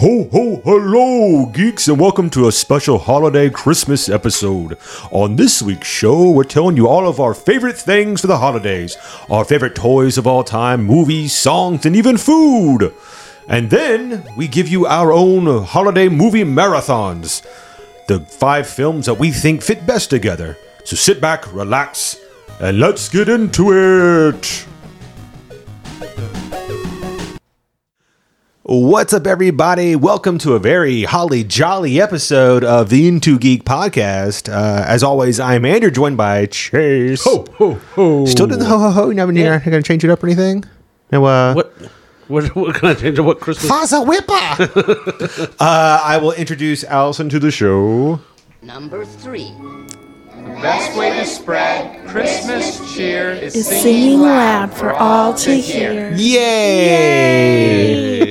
Ho ho hello, geeks, and welcome to a special holiday Christmas episode. On this week's show, we're telling you all of our favorite things for the holidays, our favorite toys of all time, movies, songs, and even food. And then we give you our own holiday movie marathons, the five films that we think fit best together. So sit back, relax, and let's get into it. What's up, everybody? Welcome to a very holly jolly episode of the Into Geek podcast. Uh, as always, I'm Andrew, joined by Chase. Ho ho ho! Still doing the ho ho ho? You never yeah. going to change it up or anything? No. Uh, what? What, what can I change? What Christmas? Faza Whipper. uh, I will introduce Allison to the show. Number three. Best way to spread Christmas cheer is, is singing, loud for all to hear. Yay!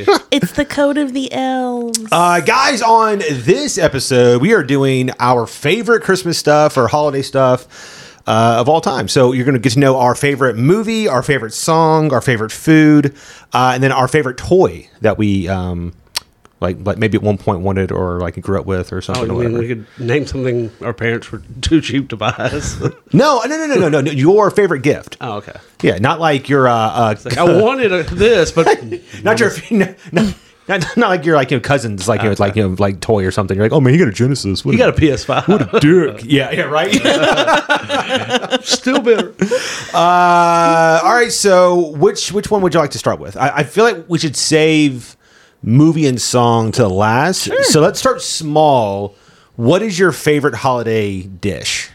Yay. it's the code of the elves. Uh, guys, on this episode, we are doing our favorite Christmas stuff or holiday stuff. Uh, of all time. So you're going to get to know our favorite movie, our favorite song, our favorite food, uh, and then our favorite toy that we um, like like maybe at one point wanted or like grew up with or something. Oh, you mean we could name something our parents were too cheap to buy us? no, no, no, no, no, no, no. Your favorite gift. Oh, okay. Yeah, not like your. Uh, uh like, I wanted a, this, but not your. No, no, not, not like your like your cousins, like you know, like you know, like toy or something. You're like, oh man, you got a Genesis. What you a, got a PS5. What a dick. yeah, yeah, right. Still bitter. Uh, all right. So, which which one would you like to start with? I, I feel like we should save movie and song to last. Sure. So let's start small. What is your favorite holiday dish?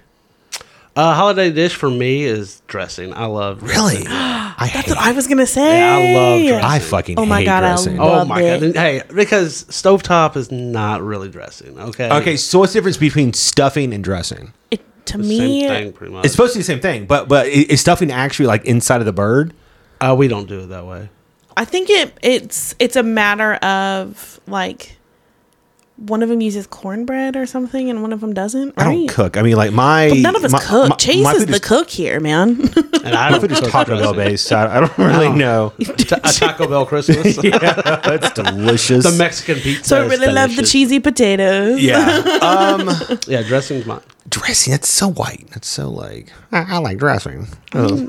Uh, holiday dish for me is dressing. I love really. I That's what I was gonna say. Yeah, I love dressing. I fucking oh my god, dressing. I love oh my it. god, hey, because stovetop is not really dressing. Okay. Okay, so what's the difference between stuffing and dressing? It, to the me, thing, it's supposed to be the same thing, but but is stuffing actually like inside of the bird? Uh, we don't do it that way. I think it it's it's a matter of like one of them uses cornbread or something, and one of them doesn't. Right? I don't cook. I mean, like my but none of us my, cook. My, Chase my is the cook here, man. and I my food is Taco Bell based. So I don't really oh. know. a Taco Bell Christmas. yeah, that's delicious. The Mexican pizza. So I really love the cheesy potatoes. Yeah. Um, yeah, dressing's mine dressing. That's so white. That's so like I, I like dressing. Oh,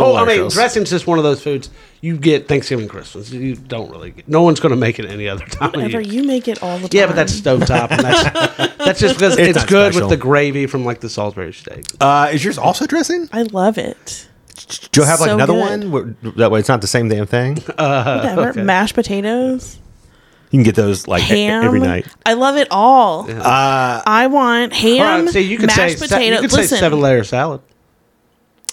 oh, I mean, dressing's just one of those foods you get Thanksgiving, Christmas. You don't really get. No one's going to make it any other time. Whenever you make it all the time. Yeah, but that's stovetop, and that's that's just because it's, it's good special. with the gravy from like the Salisbury steak. Uh, is yours also dressing? I love it. Do you have like so another good. one? That way, it's not the same damn thing. Uh, Whatever. Okay. Mashed potatoes. You can get those like ham. every night. I love it all. Uh, I want ham. Right, see, you could mashed say potato. you could Listen. say seven layer salad.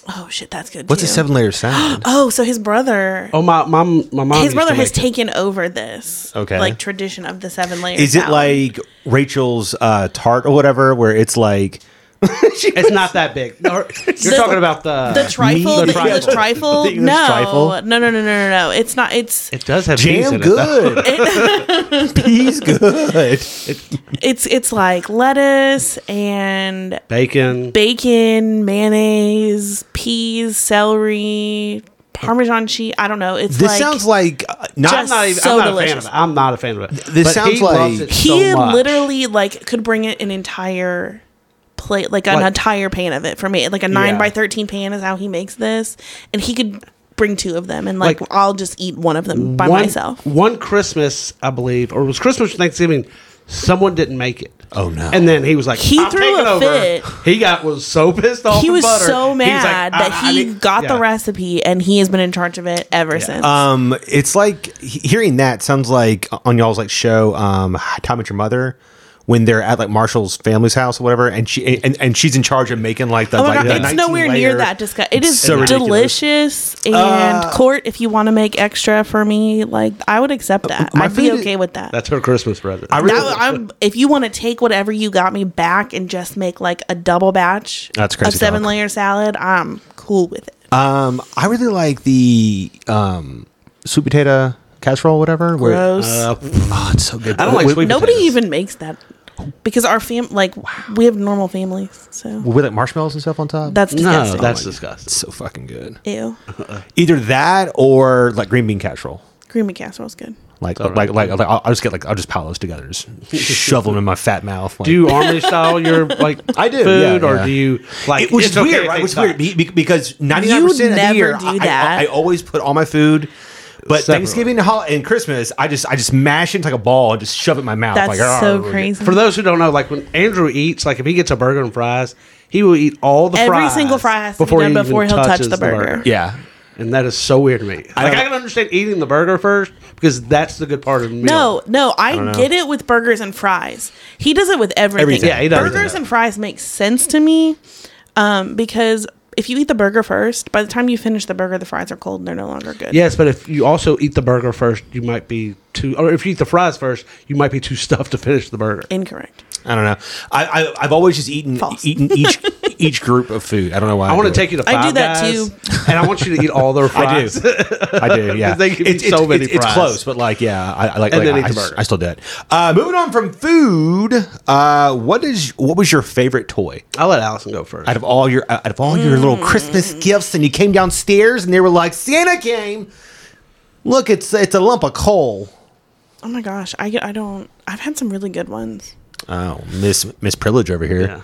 Oh shit, that's good. What's too. a seven layer salad? oh, so his brother. Oh my mom, my mom. His brother has taken over this. Okay. Like tradition of the seven layer. Is salad. it like Rachel's uh, tart or whatever, where it's like it's not that big. No, you're the, talking about the the trifle, the, the English trifle. The no, trifle? no, no, no, no, no, no. It's not. It's it does have jam good. It, peas good. It's it's like lettuce and bacon, bacon, mayonnaise, peas, celery, Parmesan cheese. I don't know. It's this like sounds like uh, not. I'm not, even, so I'm not a fan of it. I'm not a fan of it. This but sounds like he so literally like could bring it an entire plate, like an entire pan of it for me. Like a nine yeah. by thirteen pan is how he makes this, and he could bring two of them, and like, like I'll just eat one of them by one, myself. One Christmas, I believe, or it was Christmas or Thanksgiving. Someone didn't make it. Oh no! And then he was like, he threw a over. fit. He got was so pissed off. He was butter. so mad like, that he got yeah. the recipe, and he has been in charge of it ever yeah. since. Um, it's like hearing that sounds like on y'all's like show, um, Time with Your Mother when they're at like Marshall's family's house or whatever, and she and, and she's in charge of making like the oh like God, the it's nowhere layer. near that disgusting. It is so delicious and uh, court. If you want to make extra for me, like I would accept that. I'd be okay is, with that. That's her Christmas present. I really, that, if you want to take whatever you got me back and just make like a double batch that's crazy of seven talk. layer salad, I'm cool with it. Um, I really like the um sweet potato casserole, whatever. Gross. Where, uh, oh, it's so good. I don't like sweet Nobody potatoes. even makes that because our fam like we have normal families, so with like marshmallows and stuff on top. that's disgusting. No, that's disgusting. It's so fucking good. Ew. Either that or like green bean casserole. Green bean casserole is good. Like, like, like, like, I'll, I'll just get like, I'll just pile those together, just shove them in my fat mouth. Like, Do you army style your like I do, food, yeah, or do you like? it, which it's is okay weird, if right? they Which is weird suck. be- be- because ninety nine percent of the never year, I- I. I, always put all my food. But Separately. Thanksgiving and, and Christmas, I just I just mash it into like a ball and just shove it in my mouth. That's like, so "Arr." crazy. For those who don't know, like when Andrew eats, like if he gets a burger and fries, he will eat all the Every fries single fry has to be done he before even he'll touch touches the burger. Yeah, and that is so weird to me. Like I, can understand eating the burger first because that's the good part of the meal. No, no, I, get it with burgers and fries. He does it with everything. Everything. Yeah, he does. Burgers and fries make sense to me um, because if you eat the burger first, by the time you finish the burger, the fries are cold and they're no longer good. Yes, but if you also eat the burger first, you might be too. Or if you eat the fries first, you might be too stuffed to finish the burger. Incorrect. I don't know. I, I I've always just eaten False. eaten each each group of food. I don't know why. I want to take you to I do that Guys, too. and I want you to eat all their I do. I do. Yeah, They give you It's- so it's- many it's, it's fries. close, but like, yeah, I, I like. And like, then I, eat the I just- burger. I still do it. Uh, moving on from food, uh, what is what was your favorite toy I'll let Allison go first. out of all your out of all your little Christmas gifts? And you came downstairs, and they were like, Santa came. Look, it's it's a lump of coal. Oh my gosh, I get. I don't. I've had some really good ones. Oh, Miss Miss Privilege over here. Yeah.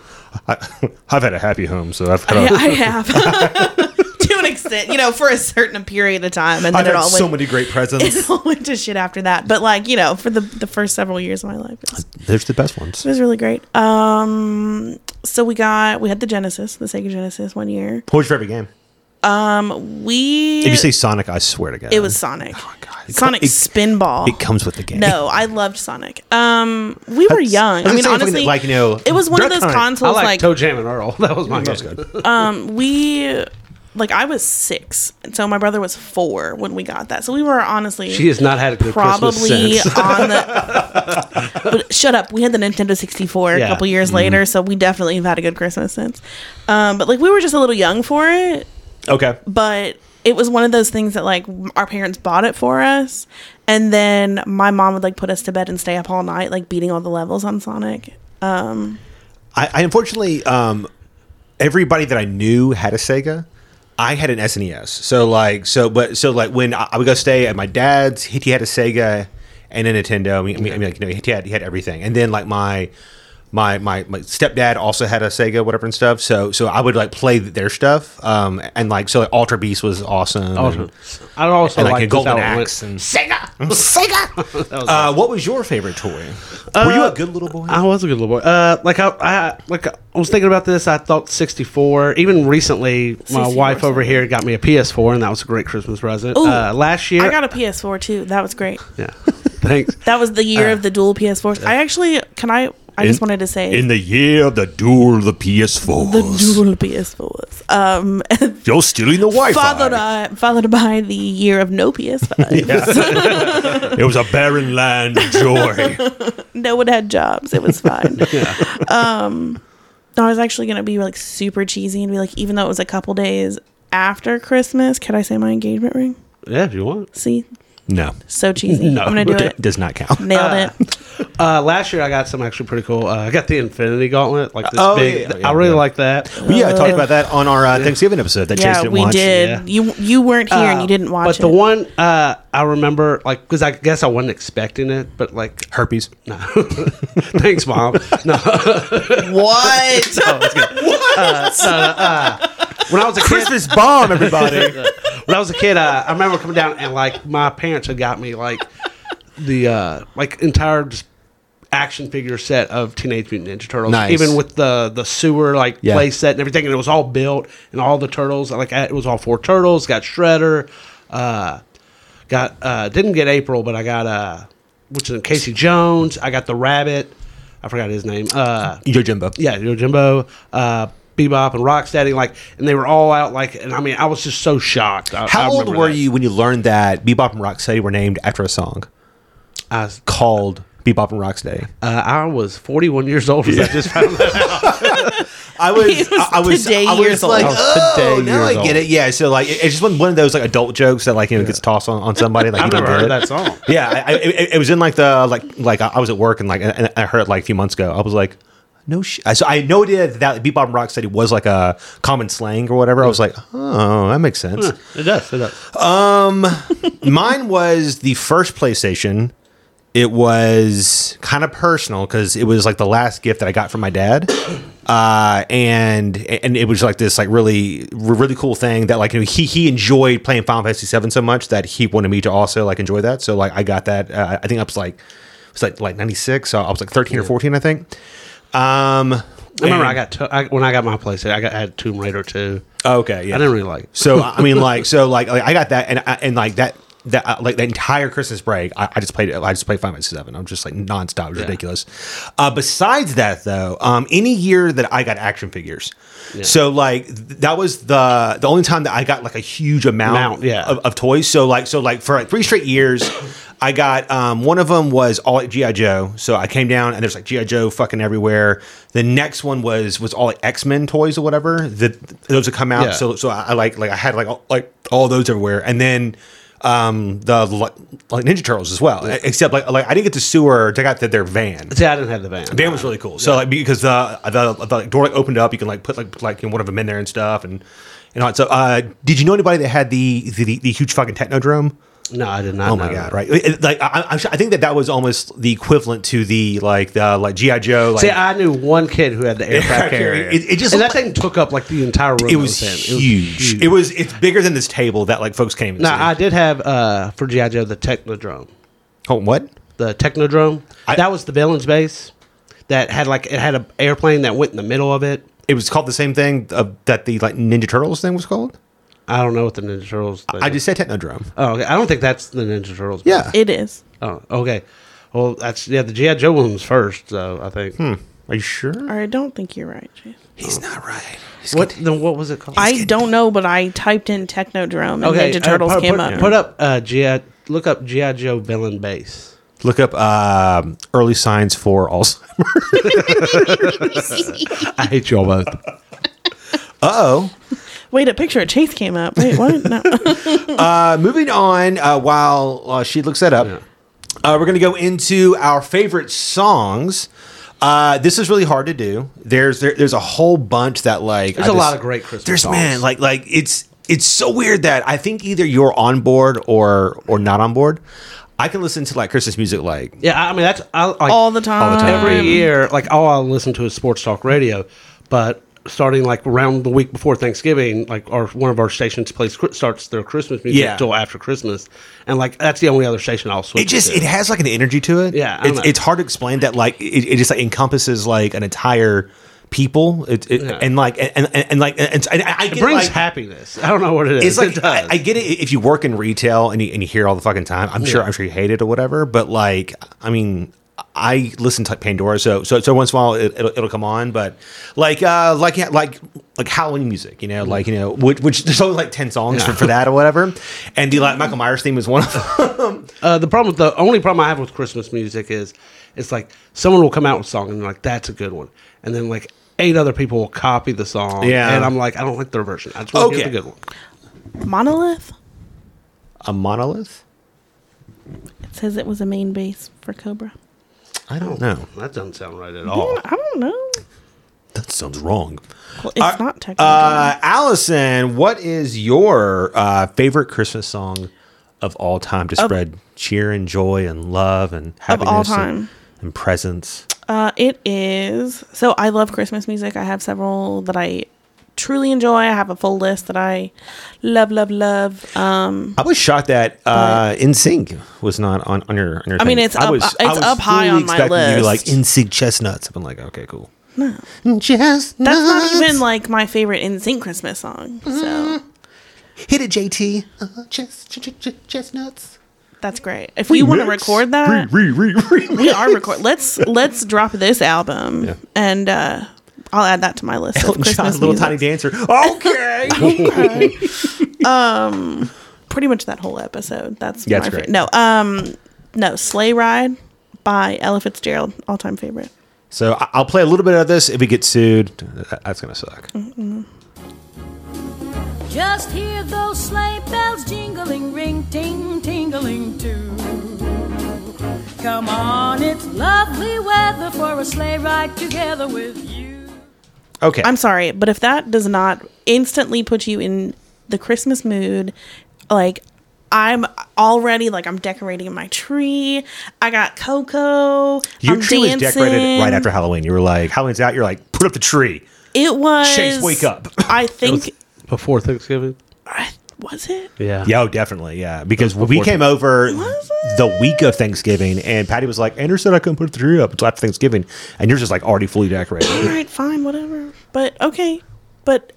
I, I've had a happy home, so I've had, I, a, I have to an extent, you know, for a certain period of time, and then I've it all so went. many great presents. It all went to shit after that, but like you know, for the the first several years of my life, it There's the best ones. it was really great. Um, so we got we had the Genesis, the Sega Genesis, one year. What was your favorite game? We If you say Sonic, I swear to God, it was Sonic, Oh. It Sonic it- Spinball. It comes with the game. no, I loved Sonic. Um, we were That's- young. I was I mean, gonna honestly, like, you know, it was one of that those kind- I I consoles like, like Toe Jam and Earl. That was my That was game. good. um we like I was six, and so my brother was four when we got that. So we were honestly She has not had a good Christmas probably since. on the. but shut up! We had the Nintendo sixty four Yeah. a couple years later, so we definitely have had a good Christmas since. Um, but like we were just a little young for it, Okay. but it was one of those things that like our parents bought it for us, and then my mom would like put us to bed and stay up all night like beating all the levels on Sonic. I, I unfortunately, um, everybody that I knew had a Sega. I had an SNES. So like, so but so like when I, I would go stay at my dad's, he, had a Sega and a Nintendo. I mean, I mean, like you know, he had he had everything. And then like my my my my stepdad also had a Sega, whatever and stuff. So so I would like play their stuff. Um, and like so like Altered Beast was awesome. Also, and- I also and like like a golden this how axe and Sega, Sega. uh, what was your favorite toy? Were you a good little boy? I was a good little boy. Uh, like I, I, like I was thinking about this. I thought 64. Even recently, my 64 wife over here got me a PS4, and that was a great Christmas present. Ooh, uh, last year, I got a PS4 too. That was great. yeah. Thanks. That was the year Uh, of the dual PS4s. I actually can I. I just wanted to say in the year of the dual the PS4s. the dual PS4s. Um, You're stealing the Wi-Fi. followed by followed by the year of no PS5. It was a barren land of joy. no one had jobs. It was fine. Um, I was actually gonna be like super cheesy and be like, even though it was a couple days after Christmas, could I say my engagement ring? Yeah, if you want. See, no, so cheesy. No. I'm gonna do it. does not count. Nailed it. Uh, last year, I got some actually pretty cool. Uh, I got the Infinity Gauntlet, like this Oh, big. yeah, yeah, I really yeah. like that. Well, yeah, I talked about that on our uh, Thanksgiving episode that Chase Yeah, didn't we watch. did. yeah. You you weren't here and you didn't watch but it. the one uh, I remember, like, because I guess I wasn't expecting it, but like, Herpes. no. thanks, mom. No, what? What? When I was a kid, Christmas bomb, everybody. When I was a kid, uh, I remember coming down and like my parents had got me like the uh, like entire just action figure set of Teenage Mutant Ninja Turtles, Nice. even with the the sewer like Yeah. play set and everything, and it was all built and all the turtles. Like I- it was all four turtles. Got Shredder. Uh, got uh, didn't get April, but I got uh, which is Casey Jones. I got the rabbit. I forgot his name. Uh, Yojimbo. yeah, Yojimbo, uh, Bebop, and Rocksteady, like, and they were all out, like, and I mean, I was just so shocked. I, I How old were that. you when you learned that Bebop and Rocksteady were named after a song I was, called Bebop and Rocksteady? uh, I was 41 years old. as I just found that out. I was, He was I, I was, today I was years like, old. I was oh, today now I years get old. it. Yeah, so like, it's just one, one of those like adult jokes that like you know gets tossed on, on somebody. Like I've you never heard it. that song. Yeah, I, I, it, it was in like the like like I was at work and like and I heard it like a few months ago. I was like, no shit. So I had no idea that, that Bebop and Rocksteady was like a common slang or whatever. I was like, oh, that makes sense. It does. It does. Mine was the first PlayStation. It was kind of personal because it was like the last gift that I got from my dad, uh, and and it was like this like really really cool thing that like you know, he he enjoyed playing Final Fantasy Seven so much that he wanted me to also like enjoy that. So like I got that. Uh, I think I was like it was like like ninety six. So I was like thirteen or fourteen, I think. Um, I remember I got to, I, when I got my PlayStation, I got I had Tomb Raider too. okay, yeah. I didn't really like it. So I mean, like, so like, like I got that, and I- and like that. That uh, like the entire Christmas break, I, I just played. I just played Final Fantasy Seven. I'm just like nonstop. It was Yeah. ridiculous. Uh, besides that, though, um, any year that I got action figures, so like th- that was the the only time that I got like a huge amount, Amount, yeah. of, of toys. So like so like for like three straight years, I got um, one of them was all like GI Joe. So I came down and there's like GI Joe fucking everywhere. The next one was was all like X Men toys or whatever. That those would come out. Yeah. So so I, I like like I had like all, like all those everywhere, and then um the like, Ninja Turtles as well. Except like like I didn't get to sewer to got their van. See, I didn't have the van. Van was really cool. So like because the the, the like, door like, opened up, you can like put like like you know, one of them in there and stuff and. And all that. so, uh, did you know anybody that had the the, the huge fucking Technodrome? No, I did not. Oh my know. god! Right, It- it- like I, I, I think that that was almost the equivalent to the like the like GI Joe. Like, See, I knew one kid who had the aircraft carrier. It- it just and that looked thing took up like the entire room. it was in. huge. It was it's bigger than this table that like folks came. Now I did have uh, for GI Joe the Technodrome. oh what? The Technodrome. I- that was the villain's base. That had like it had an airplane that went in the middle of it. It was called the same thing of, that the like Ninja Turtles thing was called. I don't know what the Ninja Turtles. Thing I is. just said Technodrome. Oh, okay. I don't think that's the Ninja Turtles. Yeah. It is. Oh, okay. Well, that's yeah. The GI Joe one was first, so I think. Are you sure? I don't think you're right, Chase. He's not right. He's What getting- then? What was it called? I don't know, but I typed in Technodrome and okay. Ninja uh, Turtles put, came put, up. Put up uh, GI. Look up GI Joe villain base. Look up um, early signs for Alzheimer's. I hate you all both. Uh oh. Wait, a picture of Chase came up. Wait, what? No. Uh, moving on, uh, while uh, she looks that up, uh, we're going to go into our favorite songs. Uh, this is really hard to do. There's there, there's a whole bunch that like There's a a lot of great Christmas There's songs. man like like it's it's so weird that I think either you're on board or or not on board. I can listen to like Christmas music like Yeah, I mean that's I, like, All the time. All the time. every year. Like all I listen to is sports talk radio, but starting like around the week before Thanksgiving, like our one of our stations plays starts their Christmas music Yeah. till after Christmas, and like that's the only other station I'll switch. it just to. it has like an energy to it. Yeah, it's it's hard to explain that like it, it just like encompasses like an entire people. It, it Yeah. and like and, and, and like and, and I, get it brings like, happiness. I don't know what it is. It's like it I, does. I get it if you work in retail and you, and you hear all the fucking time. I'm sure I'm sure you hate it or whatever. But like, I mean, I listen to Pandora, so so so once in a while it, it'll, it'll come on. But like uh like like like Halloween music, you know, like you know, which, which there's only like ten songs for, for that or whatever. And the like Michael Myers theme is one of them. Uh, the problem, the only problem I have with Christmas music is, it's like someone will come out with a song and like, "That's a good one," and then like eight other people will copy the song. Yeah. and I'm like, I don't like their version. I just want to hear Okay. the good one. Monolith. A monolith? It says it was a main base for Cobra. I don't know. That doesn't sound right at all. I don't know. That sounds wrong. Well, it's not technical. Uh, Allison, what is your uh, favorite Christmas song of all time to spread cheer and joy and love and happiness all and- time. and, presents? Uh, it is. So I love Christmas music. I have several that I truly enjoy. I have a full list that I love, love, love. Um, I was shocked that uh, NSYNC was not on, on your on your. I mean, it's up- it's up high on my list. you like. NSYNC chestnuts. I've been like, okay, cool. No, chestnuts. that's not even like my favorite NSYNC Christmas song. So hit it, JT. Uh, chest, ch- ch- ch- chestnuts. that's great. If we want to record that, Re, re, re, re. we are record. Let's let's drop this album Yeah. and uh, I'll add that to my list of Elton Christmas John's little music. tiny dancer. Okay. Um. Pretty much that whole episode. That's Yeah, my it's fa- No, um, no, Sleigh Ride by Ella Fitzgerald, all time favorite. So I- I'll play a little bit of this. If we get sued, that's gonna suck. Just hear those sleigh bells jingling, ring, ting, tingling too. Come on, it's lovely weather for a sleigh ride together with you. Okay. I'm sorry, but if that does not instantly put you in the Christmas mood, like I'm already like I'm decorating my tree. I got cocoa. Your I'm tree was dancing. decorated right after Halloween. You were like, Halloween's out. You're like, put up the tree. It was. Chase, wake up. I think. Before Thanksgiving. I- was it? Yeah. Yeah, oh, definitely. Yeah. Because we came over the week of Thanksgiving and Patty was like, Andrew said I couldn't put the tree up until after Thanksgiving. And you're just like already fully decorated. All right, fine, whatever. But okay, but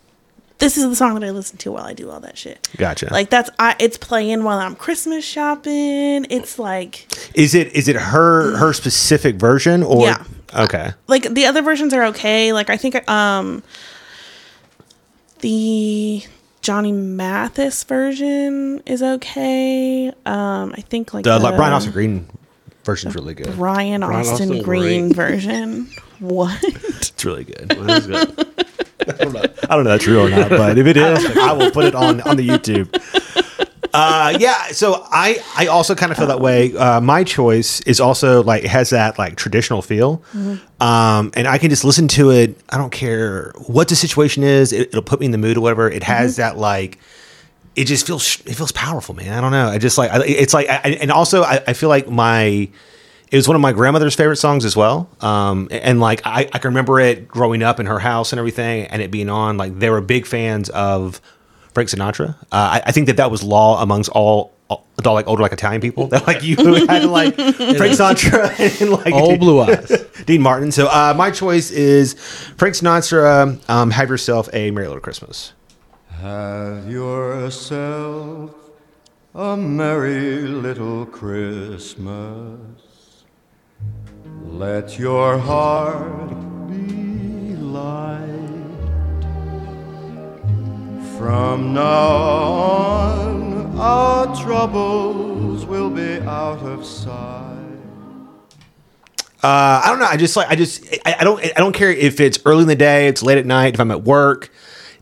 this is the song that I listen to while I do all that shit. Gotcha. Like that's I. It's playing while I'm Christmas shopping. It's like Is it is it her her specific version or Yeah. okay? like the other versions are okay. Like I think um the Johnny Mathis version is okay. Um I think like The, like the Brian Austin Green version's really good. Ryan Austin, Austin Green Green. version. What? It's really good. That's good. I don't know if that's true or not, but if it is, I will put it on on the YouTube. Uh, yeah, so I I also kind of feel that way. Uh, my choice is also like has that like traditional feel, um, and I can just listen to it. I don't care what the situation is; it, it'll put me in the mood or whatever. It has that like it just feels it feels powerful, man. I don't know. I just like I- it's like I, and also I, I feel like my it was one of my grandmother's favorite songs as well. Um, and like I, I can remember it growing up in her house and everything, and it being on. Like they were big fans of Frank Sinatra. Uh, I, I think that that was law amongst all. all like older like Italian people that like you had like Frank Sinatra and like Old blue eyes. Dean Martin. So uh, my choice is Frank Sinatra. Um, have yourself a Merry Little Christmas. Have yourself a merry little Christmas. Let your heart be light. From now on, our troubles will be out of sight. Uh, I don't know. I just like I just I, I don't I don't care if it's early in the day, it's late at night, if I'm at work.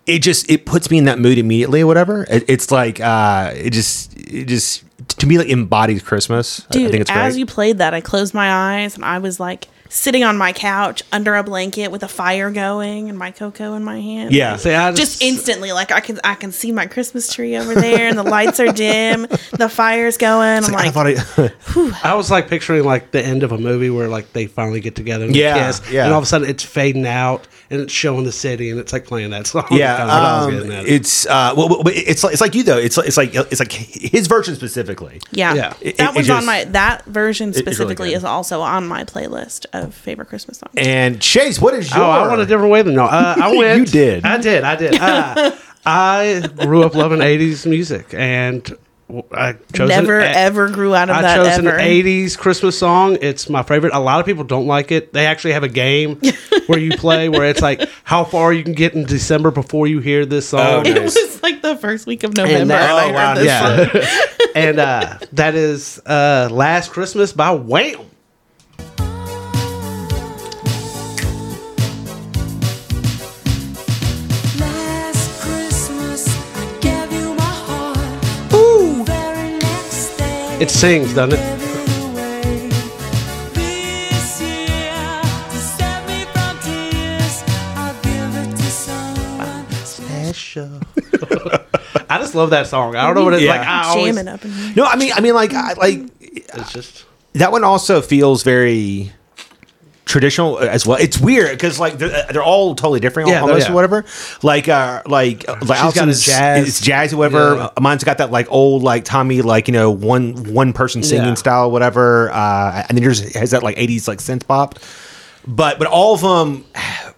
It just it puts me in that mood immediately or whatever. It, it's like uh, it just it just to me like embodies Christmas. I- I Dude, think it's as you played that, I closed my eyes and I was like sitting on my couch under a blanket with a fire going and my cocoa in my hand. yeah. See, I Just instantly, like I can, I can see my Christmas tree over there, and the lights are dim, the fire's going. I'm I like, thought I, I was like picturing like the end of a movie where like they finally get together and Yeah, kiss, yeah. and all of a sudden it's fading out and it's showing the city and it's like playing that song. yeah, Kinda what I was um, it's uh, well, well, it's like it's like you though. It's like it's like it's like his version specifically. yeah, Yeah. It- that it one's just- on my that version specifically good. is also on my playlist of favorite Christmas songs. And Chase, what is your? Oh, I went a different way than no. Uh, I went. You did. I did. I did. Uh, I grew up loving '80s music, and I chose Never an, ever grew out of I that I chose ever. an '80s Christmas song. It's my favorite. A lot of people don't like it. They actually have a game where you play where it's like how far you can get in December before you hear this song. Oh, It nice. was like the first week of November, and, that- I oh, heard wow, this Yeah. and uh, that is uh, "Last Christmas" by Wham. It sings, doesn't it? I just love that song. I don't know what it's Yeah. like. I always, Jamming up in here. No, I mean, I mean, like, I, like it's just that one also feels very traditional as well. It's weird because like they're, they're all totally different, Yeah, almost yeah. or whatever. Like, uh, like, uh, like got a Allison's jazz- it's jazz or whatever. Yeah. Uh, Mine's got that like old like Tommy like you know one one person singing Yeah. style, whatever. Uh, and then yours has that like eighties like synth pop. But but all of them,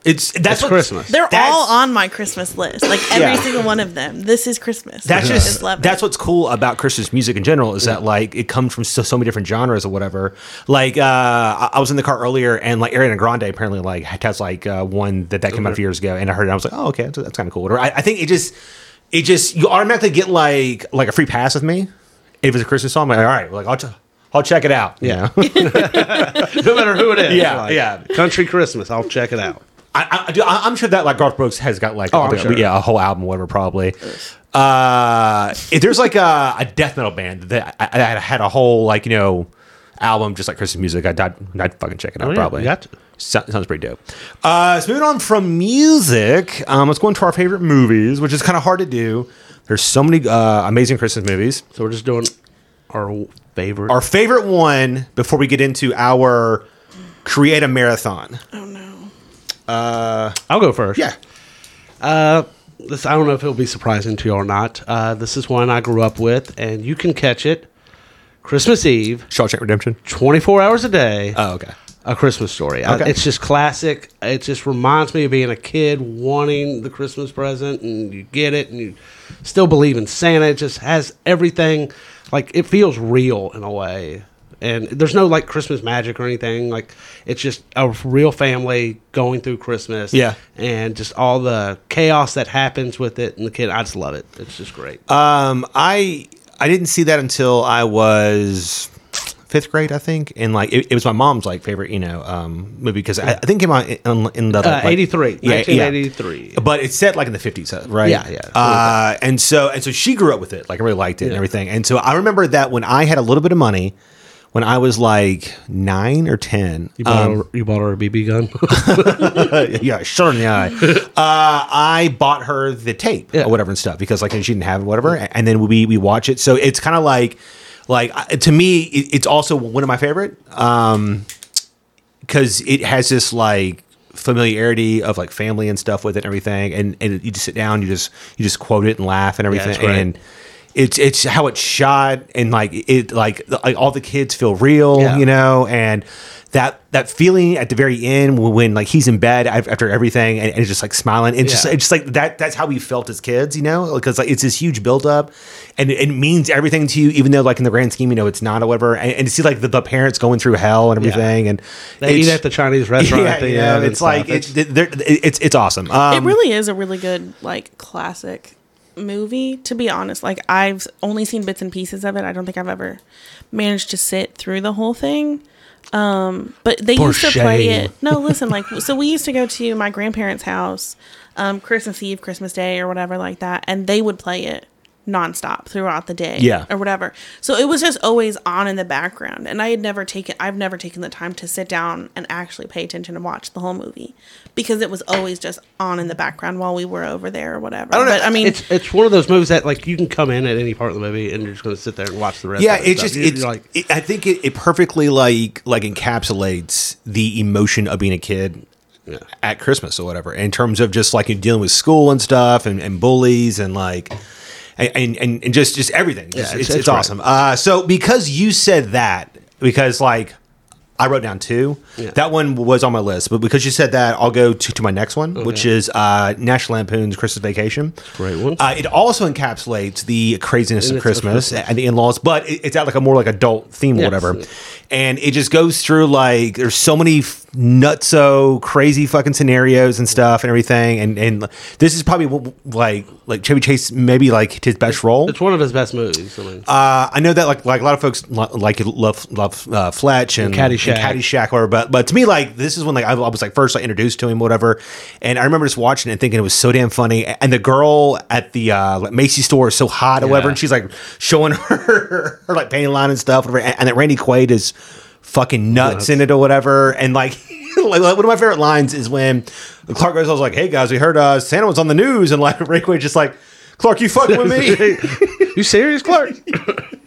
it's that's It's what- Christmas. They're That's- all on my Christmas list. Like every Yeah. single one of them. This is Christmas. That's I just love it. that's what's cool about Christmas music in general is that like it comes from so, so many different genres or whatever. Like uh, I, I was in the car earlier and like Ariana Grande apparently like has like uh, one that that came out a few years ago and I heard it and I was like oh okay that's, that's kind of cool. Or I, I think it just it just you automatically get like like a free pass with me if it's a Christmas song. I'm like, all right, like I'll. Ch- I'll check it out. Yeah. no matter who it is. Yeah, yeah. Country Christmas. I'll check it out. I, I, do- I- I'm sure that like Garth Brooks has got like Oh, a- sure. yeah a whole album whatever probably. Uh, there's like a, a death metal band that I, I had a whole like you know album, just like Christmas music. I'd, I'd, I'd fucking check it out Oh, yeah, probably. you got to. So- sounds pretty dope. Uh, so moving on from music, um, let's go into our favorite movies, which is kind of hard to do. There's so many uh, amazing Christmas movies. So we're just doing our favorite. Our favorite one before we get into our create a marathon. Oh no. I'll go first. Yeah. Uh, This I don't know if it'll be surprising to you or not. Uh, this is one I grew up with, and you can catch it Christmas Eve, Shawshank Redemption. 24 hours a day. Oh, okay. a Christmas story. I- Okay. it's just classic. It just reminds me of being a kid wanting the Christmas present, and you get it, and you still believe in Santa. It just has everything. Like it feels real in a way, and there's no like Christmas magic or anything. Like it's just a real family going through Christmas. Yeah. and just all the chaos that happens with it, and the kid. I just love it. It's just great. Um, I I didn't see that until I was fifth grade, I think, and like it, it was my mom's like favorite, you know, um, movie because I, I think it came out in, in the Uh, like, 83, yeah, 1983. yeah. But it's set like in the fifties, right? Yeah, yeah. Uh, and so and so she grew up with it, like I really liked it and everything. And so I remember that when I had a little bit of money. When I was like nine or ten, You bought, um, her, you bought her a BB gun. yeah, sure, in yeah. uh, I bought her the tape Yeah. or whatever and stuff because like she didn't have it, whatever. And then we we watch it. So it's kind of like like uh, to me, it, it's also one of my favorite um because it has this like familiarity of like family and stuff with it and everything. And and you just sit down, you just you just quote it and laugh and everything. great. and it's it's how it's shot and like it like like all the kids feel real, Yeah. you know, and that that feeling at the very end when, when like he's in bed after everything and, and he's just like smiling it's just Yeah. it's just like that that's how we felt as kids you know because like it's this huge buildup and it, it means everything to you even though like in the grand scheme you know it's not or whatever and, and to see like the, the parents going through hell and everything and they eat at the Chinese restaurant yeah, at the you end. know, it's like stuff. it's it's it's awesome um, it really is a really good like classic movie to be honest like i've only seen bits and pieces of it. I don't think i've ever managed to sit through the whole thing. Um but they For used to play it. No listen like so we used to go to my grandparents house um christmas eve christmas day or whatever like that and they would play it nonstop throughout the day Yeah. or whatever so it was just always on in the background and i had never taken i've never taken the time to sit down and actually pay attention and watch the whole movie because it was always just on in the background while we were over there or whatever I don't know, but i mean it's it's one of those movies that like you can come in at any part of the movie and you're just going to sit there and watch the rest. yeah of it it's stuff. just it's like it, i think it, it perfectly like like encapsulates the emotion of being a kid Yeah. at christmas or whatever in terms of just like dealing with school and stuff and, and bullies and like and and, and just just everything Just- it's- it's, it's it's, great. awesome uh so because you said that because like I wrote down two. Yeah. That one was on my list, but because you said that, I'll go to, to my next one, which is uh, National Lampoon's Christmas Vacation. Great one. Uh, it also encapsulates the craziness And of Christmas Christmas. and the in-laws, but it, it's at like a more like adult theme or Yes. And it just goes through like there's so many f- nutso crazy fucking scenarios and stuff and everything. And and this is probably like like Chevy Chase maybe like his best role. it's one of his best movies. I mean, Uh, I know that like like a lot of folks li- like love love uh, Fletch and, Caddyshack. and Caddyshack, or but but to me like this is when like I, was like first like introduced to him whatever, and I remember just watching it and thinking it was so damn funny. And the girl at the uh, like Macy's store is so hot or whatever, and she's like showing her her like painting line and stuff, whatever. And, and that Randy Quaid is fucking nuts, in it or whatever, and like. Like, one of my favorite lines is when Clark goes, I was like, hey guys, we heard uh, Santa was on the news. And like, Quaid's just like, Clark, you fucking with me? you serious, Clark?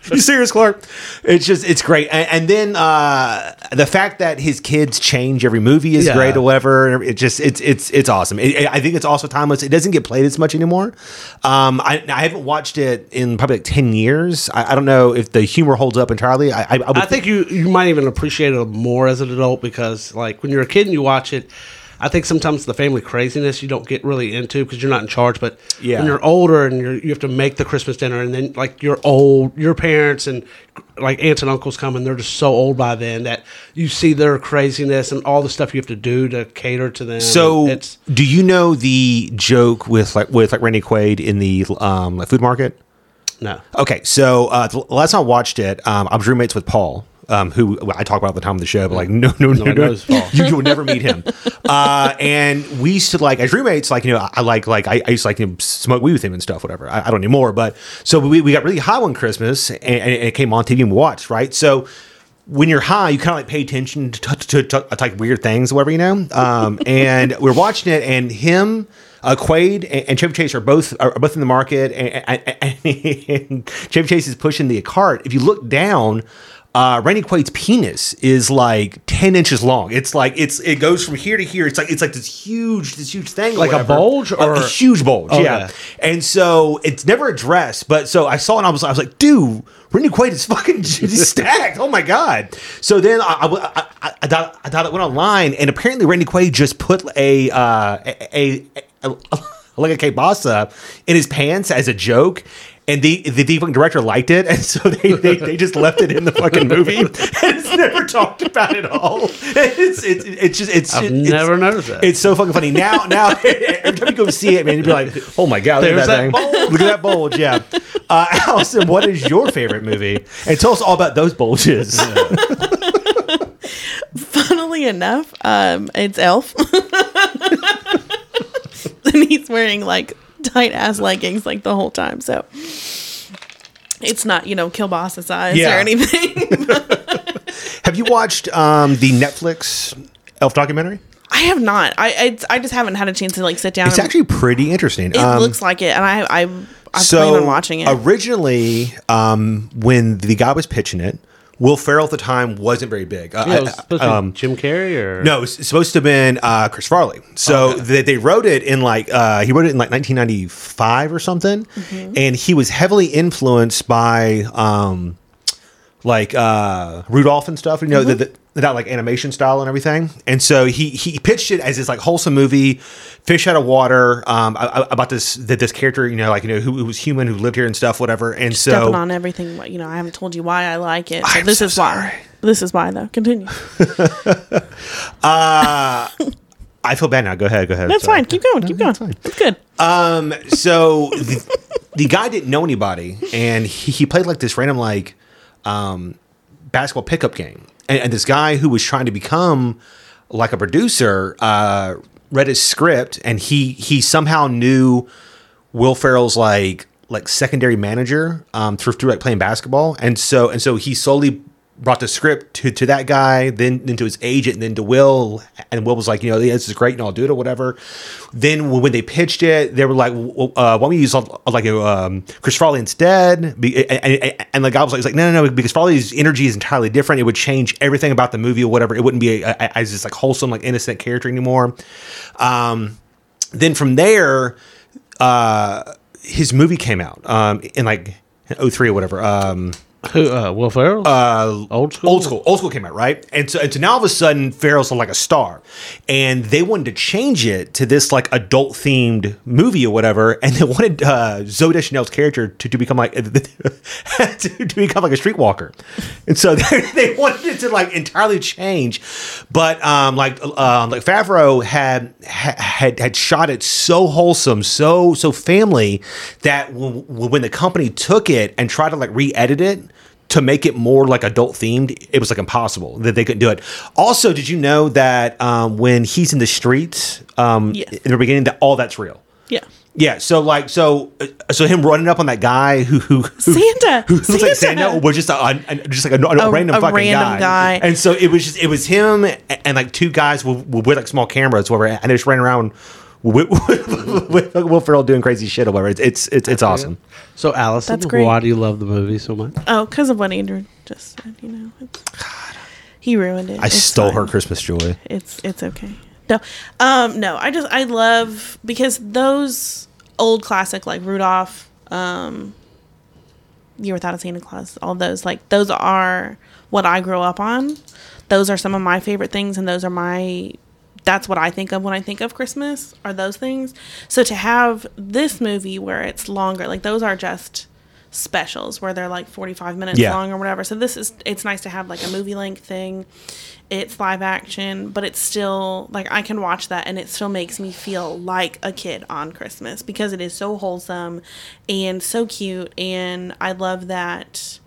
you serious, Clark? It's just it's great, and, and then uh, the fact that his kids change every movie is Yeah. great or whatever. It just it's it's it's awesome. It, I think it's also timeless. It doesn't get played as much anymore. Um, I, I haven't watched it in probably like ten years. I, I don't know if the humor holds up entirely. I I, I, think you you might even appreciate it more as an adult because like when you're a kid and you watch it, I think sometimes the family craziness you don't get really into because you're not in charge. But Yeah. when you're older and you're, you have to make the Christmas dinner and then like you're old, your parents and like aunts and uncles come and they're just so old by then that you see their craziness and all the stuff you have to do to cater to them. So, it's do you know the joke with like with like Randy Quaid in the um, like food market? no. Okay, so uh, the last time I watched it, um, I was roommates with Paul, um, who I talk about all the time of the show, but like, no, no, no, one no, you, you will never meet him. uh, and we used to like as roommates, like you know, I like like I, I used to like you know, smoke weed with him and stuff, whatever. I, I don't anymore, but so we, we got really high one Christmas, and, and it came on TV and we watched, right? So when you're high, you kind of like pay attention to, to, to, to like weird things, whatever you know. Um, and we're watching it, and him, uh, Quaid, and, and Chevy Chase are both are both in the market, and, and, and Chevy Chase is pushing the cart. If you look down. Uh, Randy Quaid's penis is like ten inches long. It's like it's it goes from here to here. It's like it's like this huge this huge thing, Like a bulge or- a, huge bulge, Okay. yeah. And so it's never addressed. But so I saw it and I was I was like, dude, Randy Quaid is fucking stacked. Oh my god. So then I, I, I, I, thought, I thought it went online and apparently Randy Quaid just put a uh, a, a, a like a kielbasa in his pants as a joke. And the, the the fucking director liked it, and so they, they, they just left it in the fucking movie, and it's never talked about at all. It's it's, it's just it's I've it's- never noticed that. it's so fucking funny. Now, now, every time you go see it, man, you'd be like, "Oh my god, look at that, that thing! Look at that bulge!" Yeah. Uh, Allison, what is your favorite movie? And tell us all about those bulges. Funnily enough, um, it's Elf, and he's wearing like tight ass leggings like the whole time. So it's not you know kielbasa size Yeah. or anything. Have you watched um, the Netflix Elf documentary? I have not. I, I I just haven't had a chance to like sit down. It's actually pretty interesting. It Um, looks like it, and I I I so plan on watching it. originally, um, when the guy was pitching it, Will Ferrell at the time wasn't very big. Uh, Yeah, I- supposed to be um, Jim Carrey or No, it's supposed to have been uh, Chris Farley. So they, they wrote it in like uh, he wrote it in like 1995 or something, and he was heavily influenced by um, like uh, Rudolph and stuff. You know, the, the, that like animation style and everything. And so he he pitched it as this like wholesome movie, fish out of water, um, about this that this character, you know, like you know who, who was human, who lived here and stuff, whatever. And so Stepping on everything, you know, I haven't told you why I like it. So this so is why. This is why, though. Continue. I feel bad now. Go ahead. Go ahead. That's Sorry. fine. Keep going. Keep going. It's good. Um, so the, the guy didn't know anybody, and he, he played like this random like um, basketball pickup game, and, and this guy who was trying to become like a producer uh, read his script, and he he somehow knew Will Ferrell's like like secondary manager um, through through like playing basketball, and so and so he slowly brought the script to, to that guy, then then to his agent, and then to Will, and Will was like, you know, this is great, and I'll do it or whatever. Then when they pitched it, they were like, well, uh, why don't we use uh, like um, Chris Farley instead? And, and, and the guy was like, like, no, no, no, because Farley's energy is entirely different. It would change everything about the movie or whatever. It wouldn't be as this like wholesome, like innocent character anymore. Um, then from there, uh, his movie came out um, in like 03 or whatever. Um, who? Uh, Will Ferrell. uh, Old School? Old school. Old school came out, right? And so, and so now all of a sudden, Ferrell's like a star, and they wanted to change it to this like adult themed movie or whatever, and they wanted uh, Zooey Deschanel's character to, to become like to, to become like a streetwalker, and so they, they wanted it to like entirely change, but um, like um, like Favreau had had had shot it so wholesome, so so family that when the company took it and tried to like re-edit it to make it more like adult themed, it was like impossible that they couldn't do it. Also, did you know that um, when he's in the streets um, Yes. in the beginning, that all that's real? Yeah. Yeah. So like so uh, so him running up on that guy who who, who Santa. who looks like Santa. Santa was just a, a- just like a, a, A- random fucking random guy. And so it was just it was him and, and, like two guys with, with, like small cameras, whatever, and they just ran around. With, with, with Will Ferrell doing crazy shit or whatever. It's it's it's, it's awesome. so Allison, That's great. why do you love the movie so much? Oh, because of what Andrew just said, you know. It's, he ruined it. I It's stole her fine. Christmas joy. It's it's okay. No, um, no. I just I love because those old classic like Rudolph, um, Year Without a Santa Claus, all those like those are what I grew up on. Those are some of my favorite things, and those are my. That's what I think of when I think of Christmas. Are those things? So to have this movie where it's longer, like those are just specials where they're like 45 minutes Yeah. long or whatever. So this is it's nice to have like a movie length thing. It's live action, but it's still like I can watch that and it still makes me feel like a kid on Christmas because it is so wholesome and so cute and I love that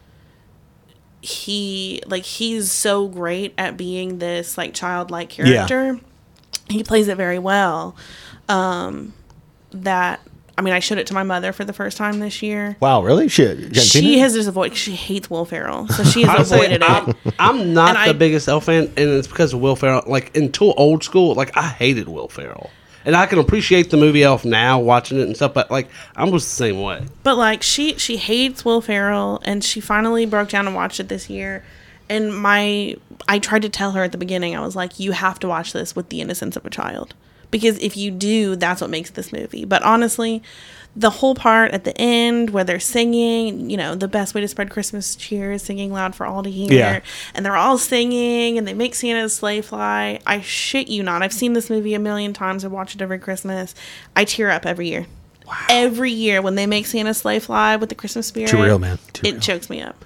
he like he's so great at being this like childlike Yeah. Character. He plays it very well. Um that I mean, I showed it to my mother for the first time this year. Wow, really? Shit. You haven't seen She has just avoided. She hates Will Ferrell, so she has Honestly, avoided I'm, it. I'm not And the I- biggest L fan, and it's because of Will Ferrell. Like until old school, like I hated Will Ferrell, and I can appreciate the movie Elf now, watching it and stuff. But like I was the same way. But like she she hates Will Ferrell, and she finally broke down and watched it this year. And my I tried to tell her at the beginning. I was like, you have to watch this with the innocence of a child, because if you do, that's what makes this movie. But honestly, the whole part at the end where they're singing, you know, the best way to spread Christmas cheer is singing loud for all to hear. Yeah. And they're all singing and they make Santa's sleigh fly. I shit you not. I've seen this movie a million times. I watch it every Christmas. I tear up every year. Every year when they make Santa's sleigh fly with the Christmas spirit. Too real, man. Too it real. chokes me up.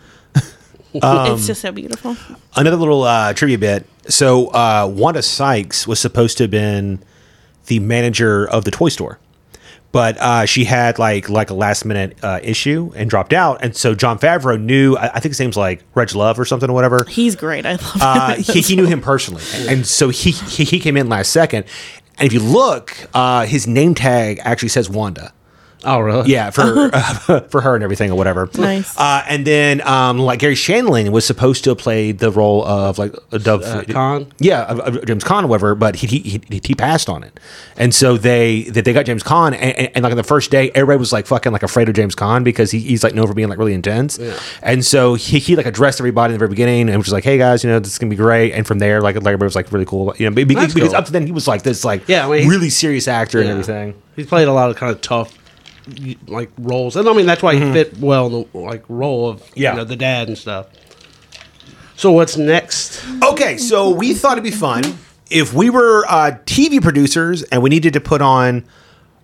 Um, it's just so beautiful. Another little uh, trivia bit. So uh, Wanda Sykes was supposed to have been the manager of the toy store, but uh, she had like like a last minute uh, issue and dropped out. And so Jon Favreau knew. I, I think his name's like Reg Love or something or whatever. He's great. I love him. Uh, he, he knew him personally, and so he, he he came in last second. And if you look, uh, his name tag actually says Wanda. Oh really? Yeah, for uh, for her and everything or whatever. Nice. Uh, and then um, like Garry Shandling was supposed to play the role of like a Dove Uh, Khan? Yeah, of, of James Caan, or whatever. But he, he he he passed on it, and so they they, they got James Caan, and, and, and, like on the first day, everybody was like fucking like afraid of James Caan because he, he's like known for being like really intense. And so he, he like addressed everybody in the very beginning and was like, hey guys, you know this is gonna be great. And from there, like like everybody was like really cool, you know, because, That's because cool. up to then he was like this like Yeah, I mean, really serious actor and everything. He's played a lot of kind of tough like roles, and I mean that's why Mm-hmm. he fit well in the like role of Yeah. you know the dad and stuff. So what's next? Okay, so we thought it'd be fun if we were uh, TV producers and we needed to put on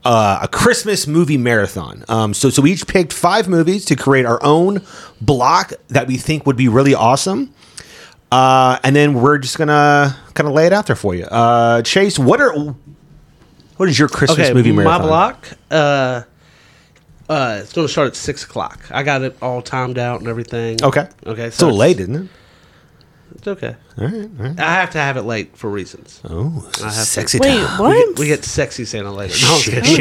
uh, a Christmas movie marathon. Um, so, so we each picked five movies to create our own block that we think would be really awesome. Uh, and then we're just gonna kind of lay it out there for you. Uh, Chase, what are what is your Christmas Okay, movie my marathon? block. Uh, it's going to start at six o'clock. I got it all timed out and everything. Okay, Okay. It's a it's- late, isn't it? It's okay. All right. I have to have it late for reasons. Oh, I have to- sexy Wait, time. what? We get, we get sexy Santa later. No, I'm Shit, shit,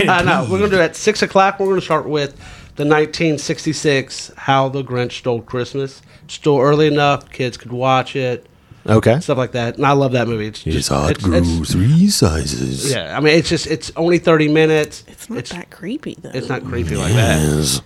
shit, Uh, no, we're going to do it at six o'clock. We're going to start with the 1966 "How the Grinch Stole Christmas." Still early enough, kids could watch it, Okay. stuff like that. And I love that movie. It's just it's, it's- three sizes. yeah. I mean, it's just it's only 30 minutes. It's not that creepy though. It's not creepy like that.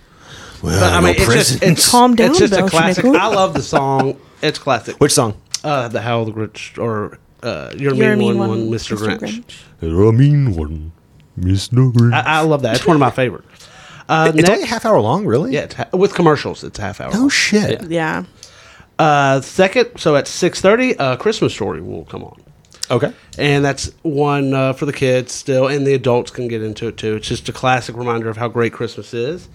Well, But I mean, it's just it's Calm down, It's just a classic. Schnickel. I love the song. It's classic. Which song? Uh, the How the Grinch or uh, You're a You're Mean, one, one, Mr. Grinch. You're a mean one, Mr. Grinch. I, I love that. It's one of my favorites. Uh, it's next, only a half hour long, really? yeah, it's ha- with commercials, it's a half hour. No shit. Yeah. Uh, second, so at six thirty, uh, Christmas Story will come on, Okay. and that's one uh, for the kids still, and the adults can get into it too. It's just a classic reminder of how great Christmas is.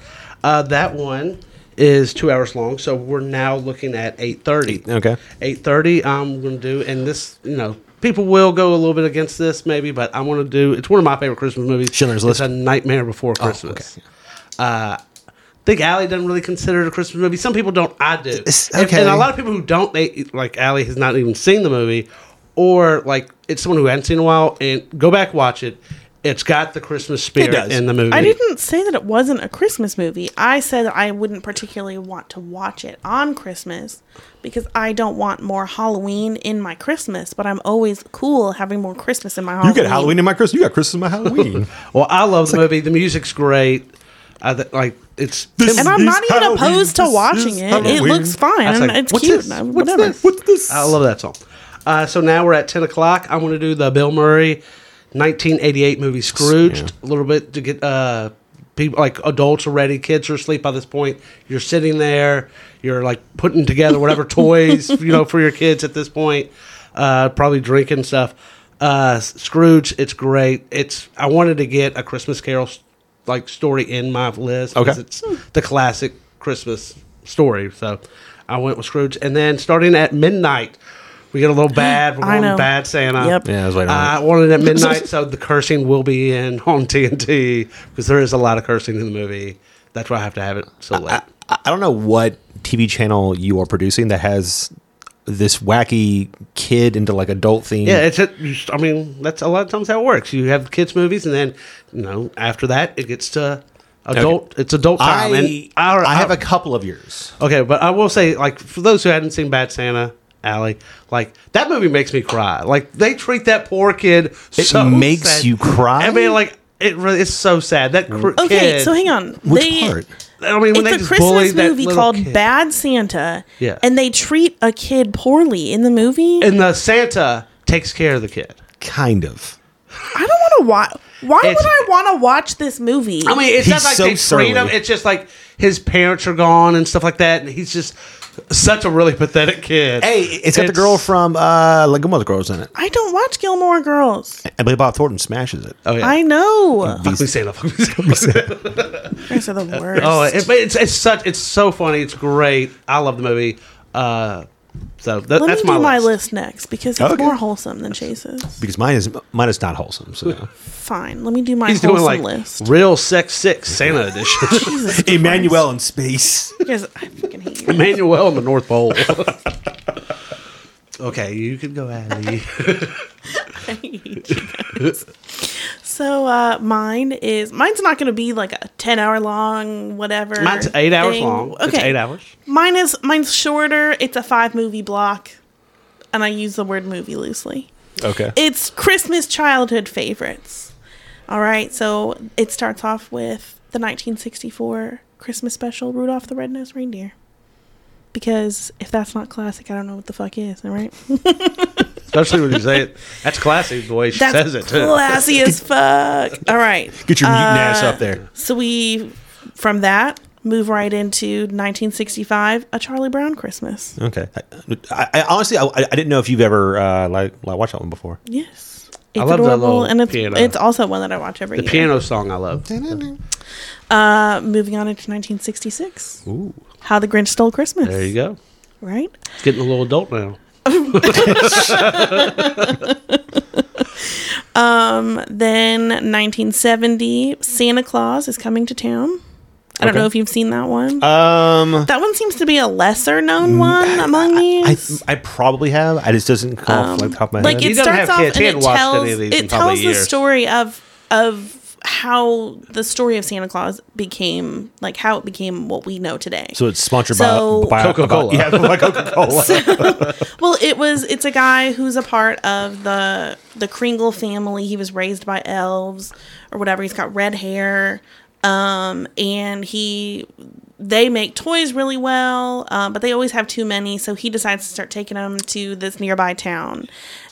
Uh, that one is two hours long, so we're now looking at eight thirty. Okay. eight thirty. I'm going to do, and this, you know, people will go a little bit against this, maybe, but I want to do. It's one of my favorite Christmas movies. Schindler's It's List? Oh, a Nightmare Before Christmas. okay. Uh, think Allie doesn't really consider it a Christmas movie. Some people don't. I do. It's- And- okay. And, a lot of people who don't, they like Allie has not even seen the movie, or like it's someone who hasn't seen it in a while. And go back watch it. It's got the Christmas spirit does. in the movie. I didn't say that it wasn't a Christmas movie. I said that I wouldn't particularly want to watch it on Christmas because I don't want more Halloween in my Christmas, but I'm always cool having more Christmas in my Halloween. You get Halloween in my Christmas. You got Christmas in my Halloween. Well, I love the movie. The music's great. I th- like it's. This And I'm not even opposed to watching is it. It Halloween. looks fine. I like, it's what's cute. this? What's Whatever. this? What's this? I love that song. Uh, so now we're at 10 o'clock. I want to do the Bill Murray 1988 movie Scrooged a little bit to get uh, people like adults are ready, kids are asleep by this point. You're sitting there, you're like putting together whatever toys you know for your kids at this point, uh, probably drinking stuff. Uh, Scrooge, it's great. It's I wanted to get a Christmas Carol like story in my list because Okay. it's the classic Christmas story. So I went with Scrooge, and then starting at midnight, we get a little bad. We're I going know. bad Santa. Yep. Yeah, I was waiting on I it. wanted it at midnight, so the cursing will be in on TNT because there is a lot of cursing in the movie. That's why I have to have it so late. I, I don't know what TV channel you are producing that has this wacky kid into like adult theme. Yeah, it's a, I mean, that's a lot of times how it works. You have kids movies, and then you know after that it gets to adult. It's adult time. I, and I have a couple of years. okay, but I will say, like for those who hadn't seen Bad Santa Alley, like that movie makes me cry. Like they treat that poor kid. It so makes sad. you cry? I mean, like it. Really, it's so sad. That cr- Okay, kid. so hang on. Which They- part? I mean, when they It's a just bully Christmas that movie called kid. Bad Santa. Yeah. And they treat a kid poorly in the movie. and the Santa takes care of the kid. Kind of. I don't want to watch. Why It's- would I want to watch this movie? I mean, it's He's not like so they treat him. surly. It's just like his parents are gone and stuff like that, and he's just such a really pathetic kid. Hey, it's got the girl from uh, like Gilmore Girls in it. I don't watch Gilmore Girls. I believe Bob Thornton smashes it. Oh yeah. I know. Fuck me Santa. Fuck me Santa. You guys are the worst. oh, it, but it's it's such it's so funny. It's great. I love the movie. Uh, so that, Let that's me do my, my list. list next because it's Okay. more wholesome than Chase's. Because mine is mine is not wholesome. So Fine. Let me do my He's doing like list. real sex six Santa edition. Jesus Emmanuel in space. Christ. You guys- I fucking hate you. Emmanuel in the North Pole. okay, you can go, Allie. I hate you guys. So uh, mine is mine's not going to be like a ten hour long whatever. Mine's eight hours thing. long. Okay, It's eight hours. Mine is mine's shorter. It's a five movie block, and I use the word movie loosely. Okay. It's Christmas childhood favorites. All right, so it starts off with the 1964 Christmas special, Rudolph the Red-Nosed Reindeer. Because if that's not classic, I don't know what the fuck is. All right, Especially when you say it. That's classy the way she that's says it. too. classy as fuck. All right, Get your mutant ass Uh, up there. So we, from that, move right into 1965, A Charlie Brown Christmas. Okay. I, I honestly, I, I didn't know if you've ever uh, like, like watched that one before. Yes, it's love that adorable, little and it's piano. it's also one that I watch every The year. piano song I love. Uh, moving on into 1966. Ooh, How the Grinch Stole Christmas. there you go. Right? It's getting a little adult now. Um, then 1970, Santa Claus is coming to town. I don't Okay. know if you've seen that one. Um, that one seems to be a lesser known mm, one among I, these. I probably have. I just doesn't come off um, like the top of my like head. it You starts have off kids. and it tells any of these it tells the years. story of of how the story of Santa Claus became like how it became what we know today. so it's sponsored So- by, by Coca-Cola. Yeah, by Coca Cola. Well, it was. It's a guy who's a part of the the Kringle family. He was raised by elves or whatever. He's got red hair, um, and he they make toys really well, um, but they always have too many. So he decides to start taking them to this nearby town,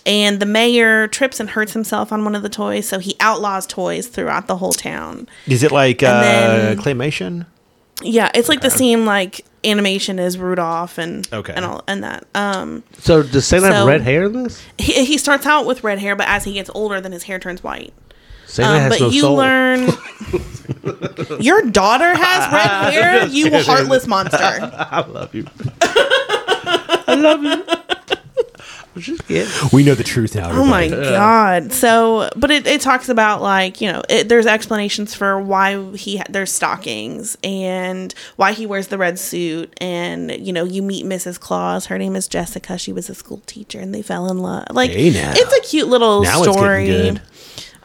and the mayor trips and hurts himself on one of the toys. So he outlaws toys throughout the whole town. Is it like uh, then- claymation? Yeah, it's like the same like animation as Rudolph and Okay. and all and that. Um, So does Santa have red hair in this? he, he starts out with red hair, but as he gets older, then his hair turns white. Santa Um, has but no you soul. learn your daughter has red hair. You heartless monster. I love you. I love you. I was just kidding. We know the truth now. Oh my everybody. god! So, but it, it talks about like you know it, there's explanations for why he ha- there's stockings and why he wears the red suit and you know you meet Mrs. Claus. Her name is Jessica. She was a school teacher and they fell in love. Like Hey, it's a cute little Now story.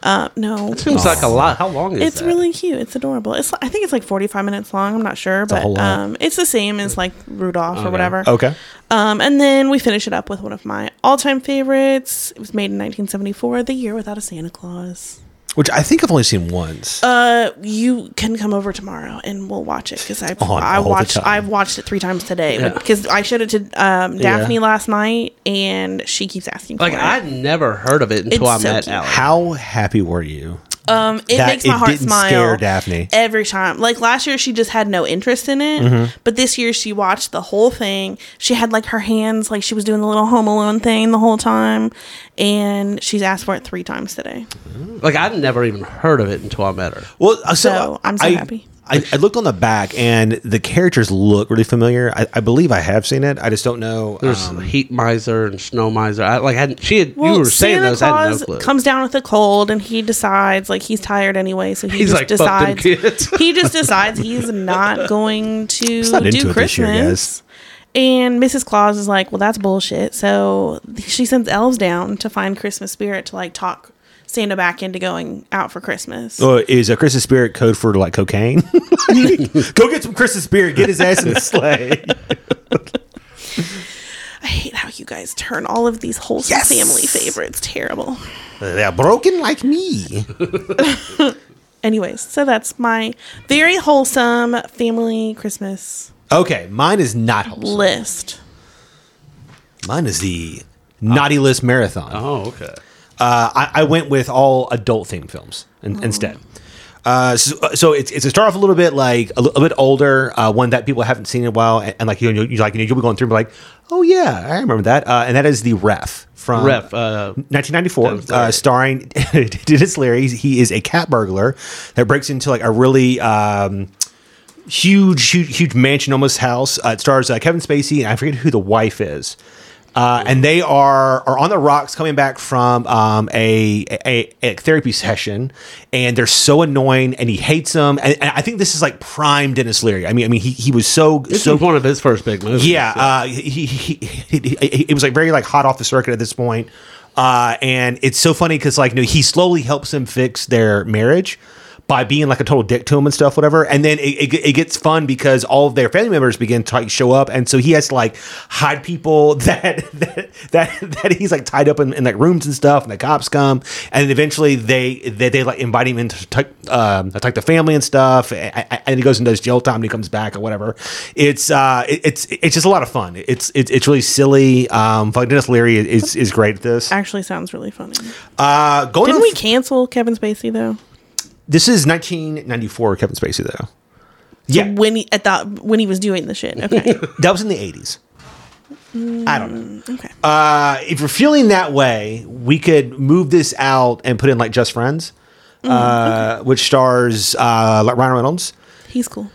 Good. Uh, no, Seems like a lot. How long is it? it's that? really cute. It's adorable. It's I think it's like 45 minutes long. I'm not sure, but um, it's the same as like Rudolph or whatever. Okay. Um, and then we finish it up with one of my all-time favorites. It was made in 1974, The Year Without a Santa Claus. Which I think I've only seen once. Uh, you can come over tomorrow and we'll watch it because I On I all the watched time. I've watched it three times today Yeah. because I showed it to um, Daphne last night and she keeps asking for Like it. I'd never heard of it until It's I so met cute. Allie. How happy were you? Um, it that makes my it heart didn't smile. scare Daphne. every time. Like last year, she just had no interest in it, Mm-hmm. but this year she watched the whole thing. She had like her hands, like she was doing the little Home Alone thing the whole time, and she's asked for it three times today. Like I'd never even heard of it until I met her. Well, uh, so, So, I'm so I, happy. I, I looked on the back, and the characters look really familiar. I, I believe I have seen it. I just don't know. There's um, heat miser and snow miser. I like hadn't she had Well, you were saying Santa those. I Claus no comes down with a cold, and he decides like he's tired anyway, so he He's just like, "Fuck them decides kids." he just decides he's not going to not do into it this year, Christmas. And Mrs. Claus is like, well, that's bullshit. So she sends elves down to find Christmas spirit to like talk Santa back into going out for Christmas. Oh, is a Christmas spirit code for like cocaine? Go get some Christmas spirit. Get his ass in the sleigh. I hate how you guys turn all of these wholesome Yes! family favorites terrible. They're broken like me. Anyways, so that's my very wholesome family Christmas Okay, mine is not wholesome. list. Mine is the naughty list marathon. Oh, okay. Uh, I, I went with all adult themed films in, instead. Uh, so, so it's it's a start off a little bit like a, li- a bit older, uh, one that people haven't seen in a while, and, and like you know, you like you you'll be going through and be like, oh yeah, I remember that, uh, and that is the Ref from Ref, uh, 1994, uh, starring Denis Leary. He is a cat burglar that breaks into like a really um, huge, huge, huge mansion, almost house. Uh, it stars uh, Kevin Spacey, and I forget who the wife is. Uh, and they are are on the rocks coming back from um, a, a, a therapy session, and they're so annoying, and he hates them. And, and I think this is like prime Denis Leary. I mean, I mean, he, he was so This so was one of his first big movies. yeah, uh, he, he, he, he- it was like very like hot off the circuit at this point. Uh, and it's so funny because like you know, he slowly helps him fix their marriage by being like a total dick to him and stuff, whatever. And then it, it, it gets fun because all of their family members begin to like, show up, and so he has to like hide people that that that, that he's like tied up in, in like rooms and stuff, and the cops come, and eventually they they, they like invite him in to take, um, attack the family and stuff, and, and he goes and does jail time, and he comes back or whatever. It's uh, it- it's it's just a lot of fun. It's it's, it's really silly. Um, fuck, Denis Leary is is great at this. Actually, sounds really funny. Uh, going Didn't we cancel Kevin Spacey though? This is 1994 Kevin Spacey though. Yeah, When he at that when he was doing the shit. Okay. that was in the 80s. I don't know. okay. Uh, if you're feeling that way, we could move this out and put in like Just Friends, uh, which stars uh, Ryan Reynolds, He's cool.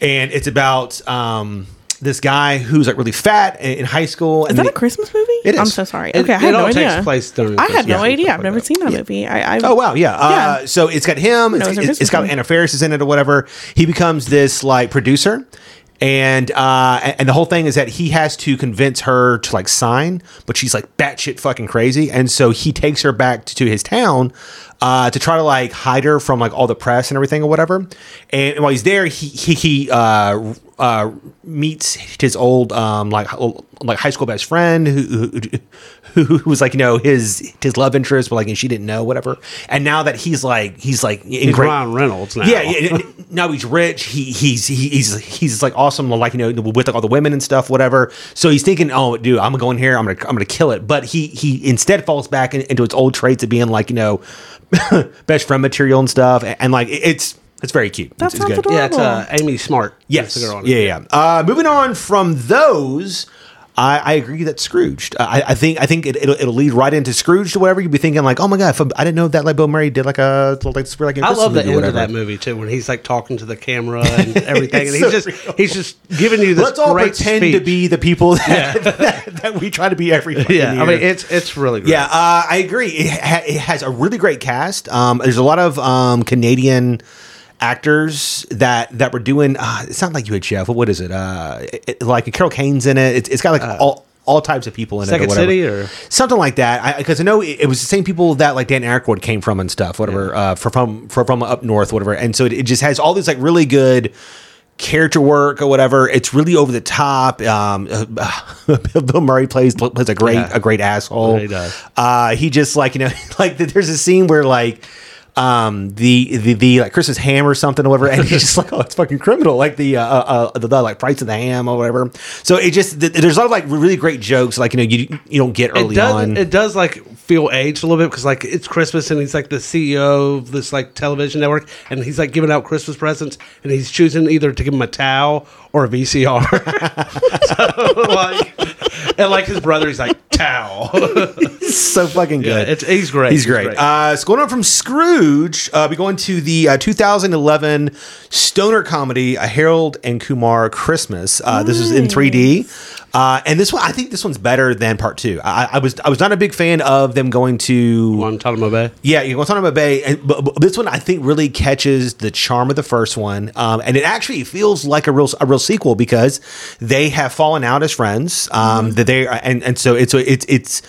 and it's about um, this guy who's like really fat in, high school. Is that a Christmas movie? It is. I'm so sorry. It- Okay, I had no all idea. takes place during I had no idea. I've never seen that movie. I, I Oh wow, yeah. Uh, Yeah. so it's got him. It's, it's it's- got. Anna Faris is in it or whatever. He becomes this like producer, and uh, and the whole thing is that he has to convince her to like sign, but she's like batshit fucking crazy, and so he takes her back to, to his town. Uh, to try to like hide her from like all the press and everything or whatever, and while he's there, he he, he uh, uh, meets his old um, like like high school best friend who, who who, was like you know his his love interest, but like and she didn't know whatever. And now that he's like he's like in He's great, Ryan Reynolds now. yeah, yeah. Now he's rich. He he's he, he's he's like awesome, like you know, with like all the women and stuff, whatever. So he's thinking, oh, dude, I'm gonna go in here. I'm gonna I'm gonna kill it. But he he instead falls back in, into his old traits of being like you know, best friend material and stuff. And, and, like it's it's very cute. That it's, it's good. adorable. Yeah, it's uh, Amy Smart. Yes. The girl on it. Yeah, yeah. Uh, moving on from those, I, I agree that Scrooged. I, I think I think it, it'll, it'll lead right into Scrooged or whatever. You'd be thinking like, oh my god, I, I didn't know that like Bill Murray did like a like super like a I love the movie or end of that movie too, when he's like talking to the camera and everything, and he's so just real. he's just giving you this Let's all great pretend to be the people that, that, that we try to be every fucking Yeah, I mean it's it's really great. Yeah, uh, I agree. It, ha- it has a really great cast. Um, there's a lot of um, Canadian actors that that were doing. Uh, it's not like UHF. What is it? Uh, it, it- like Carol Kane's in it. It's, it's got like all all types of people in it. Second or whatever. City or- something like that. Because I, know it, it was the same people that like Dan Aykroyd came from and stuff. Whatever. Uh, from from from up north, whatever. And so it, it just has all these like really good character work or whatever. It's really over the top. Um, Bill Murray plays plays a great Yeah. a great asshole. He does. Uh, he just like you know like there's a scene where like um the the, the like Christmas ham or something or whatever and he's just like oh it's fucking criminal like the uh, uh the, the like price of the ham or whatever so it just th- there's a lot of like really great jokes like you know you you don't get early it does on it does like feel aged a little bit because like it's Christmas and he's like the CEO of this like television network and he's like giving out Christmas presents and he's choosing either to give him a towel or a VCR. so like and like his brother, he's like Tao. so fucking yeah, good. it's, he's great. He's great. Uh, so going on from Scrooge, uh, we going to the uh, 2011 stoner comedy, A Harold and Kumar Christmas. Uh, this is in 3D. Uh, and this one, I think this one's better than part two. I, I was I was not a big fan of them going to Guantanamo Bay. yeah, you Guantanamo Bay, and but, but this one I think really catches the charm of the first one, um, and it actually feels like a real a real sequel because they have fallen out as friends. Um, That they and and so it's it's it's.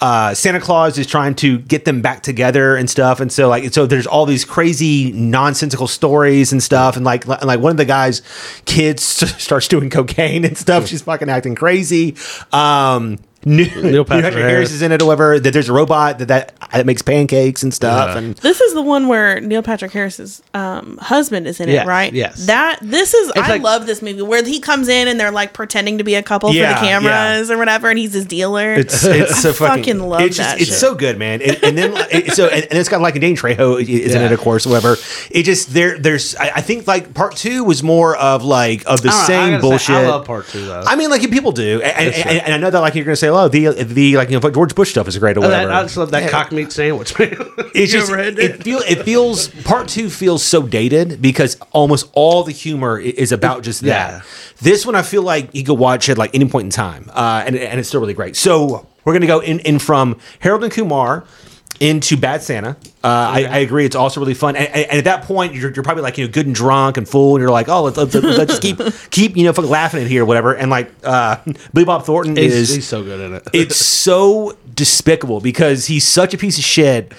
Uh, Santa Claus is trying to get them back together and stuff, and so like so there's all these crazy nonsensical stories and stuff, and like and like one of the guys' kids starts doing cocaine and stuff. She's fucking acting crazy. Um, Neil, Neil Patrick Patrick Harris Harris. is in it or whatever. That there's a robot that that, that makes pancakes and stuff, Yeah. and This is the one where Neil Patrick Harris's um, husband is in Yes, it, right? yes. That this is I like- love this movie where he comes in and they're like pretending to be a couple Yeah, for the cameras or whatever, and he's his dealer. It's it's so I fucking, fucking love it's that It's shit. so good, man. And, and then it- so and, and it's got like a Dane Trejo is in it, of course. Whatever. It just there. There's I, I think like part two was more of like of the I don't know, I same say, bullshit. I love part two though. I mean, like people do, and, and, That's and. I know that like you're gonna say, oh, the the like you know George Bush stuff is great or Oh, that, whatever. I just love that Yeah. cock meat sandwich, man. It's You just ever had it that? feel it feels part two feels so dated because almost all the humor is about just that. Yeah. This one I feel like you could watch at like any point in time, uh, and and it's still really great. So we're gonna go in in from Harold and Kumar into Bad Santa. Uh, I, I agree. It's also really fun, and, and, at that point, you're, you're probably like you know good and drunk and full, and you're like, oh, let's, let's, let's just keep keep you know fucking laughing at here, or whatever. And like uh, Billy Bob Thornton He's, is he's so good in it. it's so despicable because he's such a piece of shit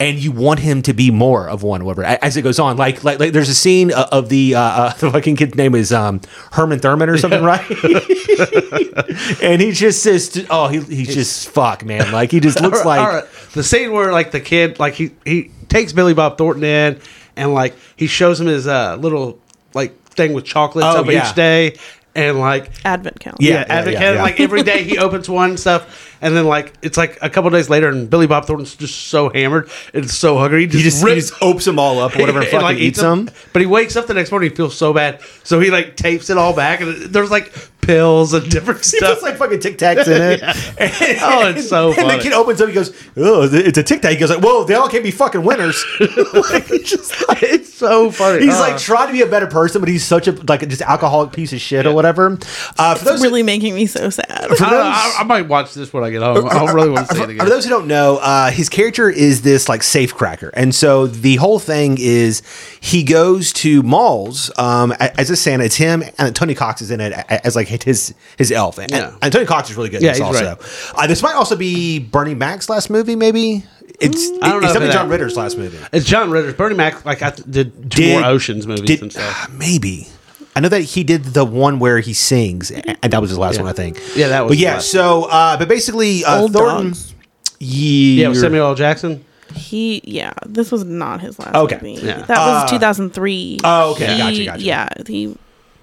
and you want him to be more of one whatever as it goes on. Like like, like there's a scene uh, of the uh, uh the fucking kid's name is um herman thurman or something right? And he just says oh he, he's just fuck man. Like he just looks like right, all right. the scene where like the kid like he he takes Billy Bob Thornton in and like he shows him his uh little like thing with chocolates Oh, up yeah. each day and like Advent calendar. Yeah, yeah, yeah, advocate yeah, yeah. like every day he opens one stuff and then like it's like a couple days later and Billy Bob Thornton's just so hammered and so hungry he just, he just, he rips just opens them all up whatever and and, fucking like, eats them But he wakes up the next morning, he feels so bad, so he like tapes it all back, and there's like pills and different stuff. It's like fucking Tic Tacs in it. Oh, it's so And funny. And the kid opens up. He goes, "Oh, it's a Tic Tac." He goes, like, "Whoa, they all can't be fucking winners." like, it's just like, it's so funny. He's Uh, like trying to be a better person, but he's such a like just alcoholic piece of shit or whatever. Uh, for those It's really making me so sad. I, don't I, I might watch this when I get home. I really want to see it again. For those who don't know, uh, his character is this like safe cracker, and so the whole thing is he goes to malls um, a- as a Santa. It's him and Tony Cox is in it as like his his elf, and, Yeah. and Tony Cox is really good. Yeah, in this he's also. Uh, this might also be Bernie Mac's last movie, maybe. It's I don't know it's if definitely that- John Ritter's last movie. It's John Ritter. Bernie Mac like I th- did two Did- more Oceans movies Did and stuff. maybe. I know that he did the one where he sings, and that was his last Yeah. one, I think. Yeah, that was But his yeah, last so uh, but basically, uh, Old Thornton. Dogs. Yeah, Yeah, Samuel L. Jackson. He, yeah, this was not his last Okay. movie. Yeah. That was 2003. oh, okay, He- gotcha, gotcha. Yeah, he,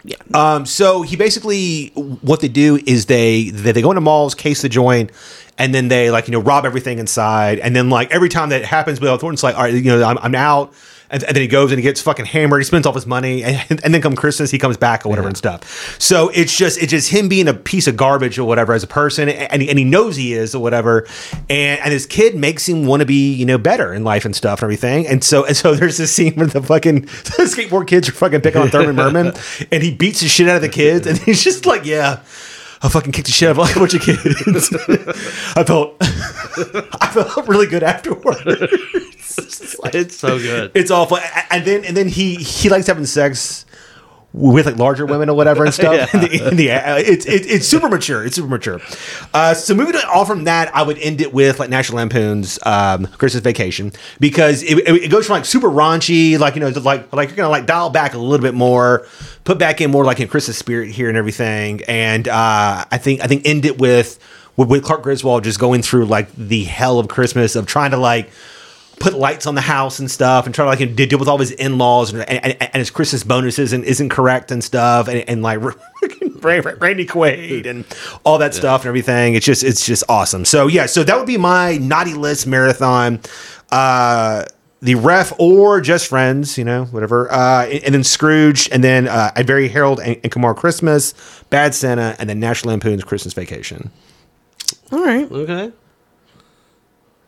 yeah. Um, so he basically what they do is they they, they go into malls, case the joint, and then they like you know rob everything inside, and then like every time that happens, Bill Thornton's like, all right, you know, I'm, I'm out. And, and then he goes and he gets fucking hammered. He spends all his money, and, and then come Christmas, he comes back or whatever and stuff. So it's just it's just him being a piece of garbage or whatever as a person, and he, and he knows he is or whatever. And and his kid makes him want to be you know better in life and stuff and everything. And so and so there's this scene where the fucking the skateboard kids are fucking picking on Thurman Merman, and he beats the shit out of the kids, and he's just like, yeah. I fucking kicked the shit out of like a bunch of kids. I felt, I felt really good afterwards. It's so good. It's awful. And then and then he he likes having sex with like larger women or whatever and stuff. in the, in the, uh, it's it, it's super mature. It's super mature. Uh, so moving on from that, I would end it with like National Lampoon's um, Christmas Vacation because it, it, goes from like super raunchy, like you know, like like you're gonna like dial back a little bit more, put back in more like in Christmas spirit here and everything. And uh, I think I think end it with, with Clark Griswold just going through like the hell of Christmas of trying to like put lights on the house and stuff and try to like deal with all his in-laws and, and, and his Christmas bonuses and isn't correct and stuff and, and like Randy Quaid and all that stuff and everything. It's just it's just awesome. So yeah, so that would be my naughty list marathon. Uh the ref or just friends, you know, whatever. Uh, and, and then Scrooge, and then uh, I bury Harold and, and Kumar Christmas, Bad Santa, and then National Lampoon's Christmas Vacation. All right. Okay.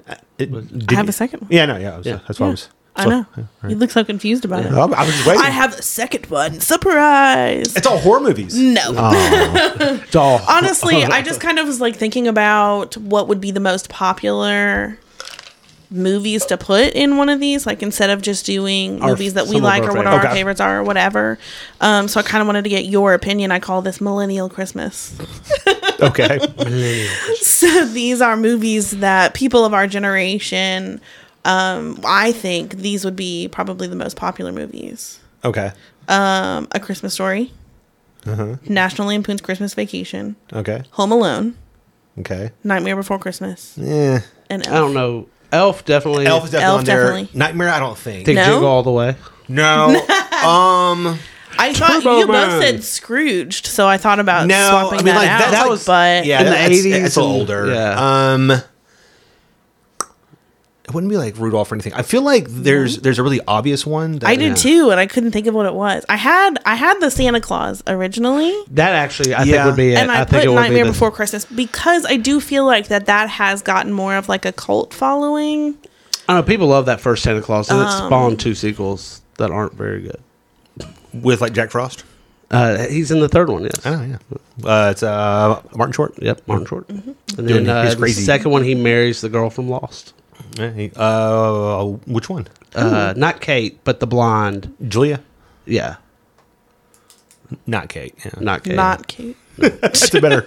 Uh, it- I have you- a second one. Yeah, no, yeah. I was- Yeah. That's what I Yeah. was. I so- know. yeah, all You look so confused about it. I oh, I was waiting. I have a second one. Surprise. It's all horror movies. no. Oh. It's all Honestly, I just kind of was like thinking about what would be the most popular movies to put in one of these, like instead of just doing Our- movies that we like or what favorites. our Okay. favorites are or whatever. Um, so I kind of wanted to get your opinion. I call this Millennial Christmas. Okay. So these are movies that people of our generation, um, I think these would be probably the most popular movies. okay. Um, A Christmas Story, Uh-huh. National Lampoon's Christmas Vacation, Okay. Home Alone, Okay. Nightmare Before Christmas, Yeah. and Elf. I don't know. Elf definitely. Elf is definitely Elf on there. definitely. Nightmare, I don't think. Take No? Jingle all the way. No. um. I thought Turbo you Man. both said Scrooged, so I thought about No, swapping I mean that like out. that, that was- but yeah, in the that's, 80s It's a little and- older. yeah. Um. It wouldn't be like Rudolph or anything. I feel like there's there's a really obvious one. That, I did too, and I couldn't think of what it was. I had I had the Santa Claus originally, That actually, I Yeah. think would be it. and I, I, think put it would Nightmare be Before Christmas because I do feel like that that has gotten more of like a cult following. I know. People love that first Santa Claus, and it Um, spawned two sequels that aren't very good. with like Jack Frost. Uh, he's in the third one. Yes. Oh yeah. Uh, it's uh Martin Short. Yep, Martin Short. Mm-hmm. And Doing then uh, his the second one, he marries the girl from Lost. Yeah, he- uh, which one? Uh, not Kate, but the blonde. Julia. Yeah, Not Kate. Yeah. not Kate. Not cute. That's a better.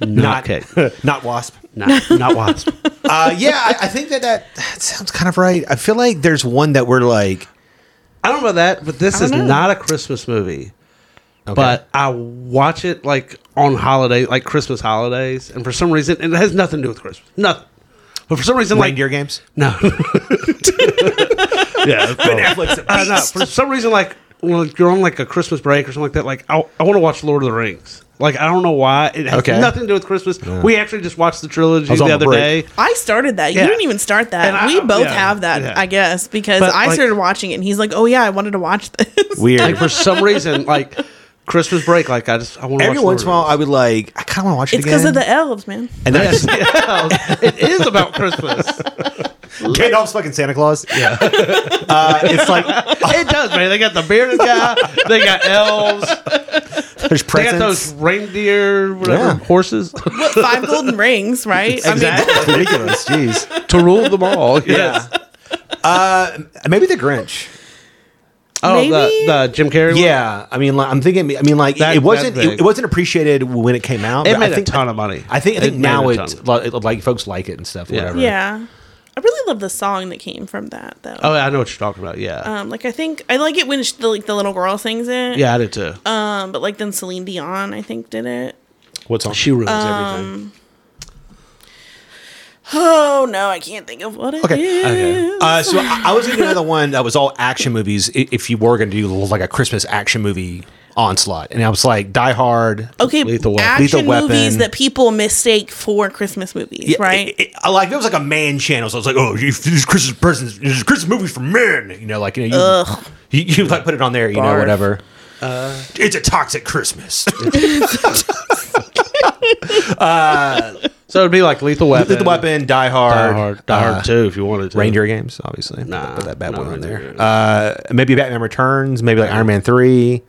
not Kate. not Wasp. Not not Wasp. Uh, yeah, I, I think that, that that sounds kind of right. I feel like there's one that we're like. I don't know about that, but this is don't know. not a Christmas movie. Okay. But I watch it like on holiday, like Christmas holidays, and for some reason, and it has nothing to do with Christmas. Nothing. But for some reason, like reindeer games. no. yeah, Netflix. Uh, no, for some reason, like when you're on like a Christmas break or something like that, like I, I want to watch Lord of the Rings. Like I don't know why it has Okay. nothing to do with Christmas. We actually just watched the trilogy was the the other break. day. I started that. Yeah. You didn't even start that. And I- we both yeah, have that, yeah. I guess, because But, I like- started watching it, and he's like, "Oh yeah, I wanted to watch this." Weird. Like for some reason, like Christmas break, like I just I want to Every watch once in a while, I would like. I kind of want to watch it It's again. because of the elves, man. and then of the it is about Christmas. Gandalf's fucking Santa Claus. Yeah. uh, it's like it does, man. They got the bearded guy. They got elves. there's They got those reindeer, whatever Yeah. horses What, five golden rings, right? I mean, It's ridiculous. Jeez. to rule them all. Yes. Uh, maybe the Grinch. Oh, Maybe? the, the Jim Carrey. one? Yeah, I mean, like, I'm thinking. I mean, like, That- it wasn't. It, it wasn't appreciated when it came out. It made I think, a ton of money. I think. I think made now a it's like, like folks like it and stuff. Yeah. Whatever. yeah. I really love the song that came from that, though. Oh, I know what you're talking about. Yeah. Um, like I think I like it when sh- the like the little girl sings it. yeah, I did too. Um, but like then Celine Dion, I think, did it. What's on? she ruins Um, everything. Oh no, I can't think of what it is. Okay. Okay. Uh, so I, I was going to do another one that was all action movies. i- If you were going to do like a Christmas action movie onslaught, and I was like Die Hard. Okay, Lethal Weapon. action Lethal Weapon. movies that people mistake for Christmas movies, Yeah, right? It, it- I like it was like a man channel, so I was like, oh, you, these Christmas presents, these Christmas movies for men. You know, like you know, you, you, you like put it on there, you know, Barf. whatever. it's a toxic Christmas. So it'd be like Lethal Weapon. the weapon, Die Hard, Die Hard. Die uh, 2 if you wanted to. Reindeer games, obviously. Nah, put that bad boy on there. Uh, maybe Batman Returns, maybe like Iron Man three.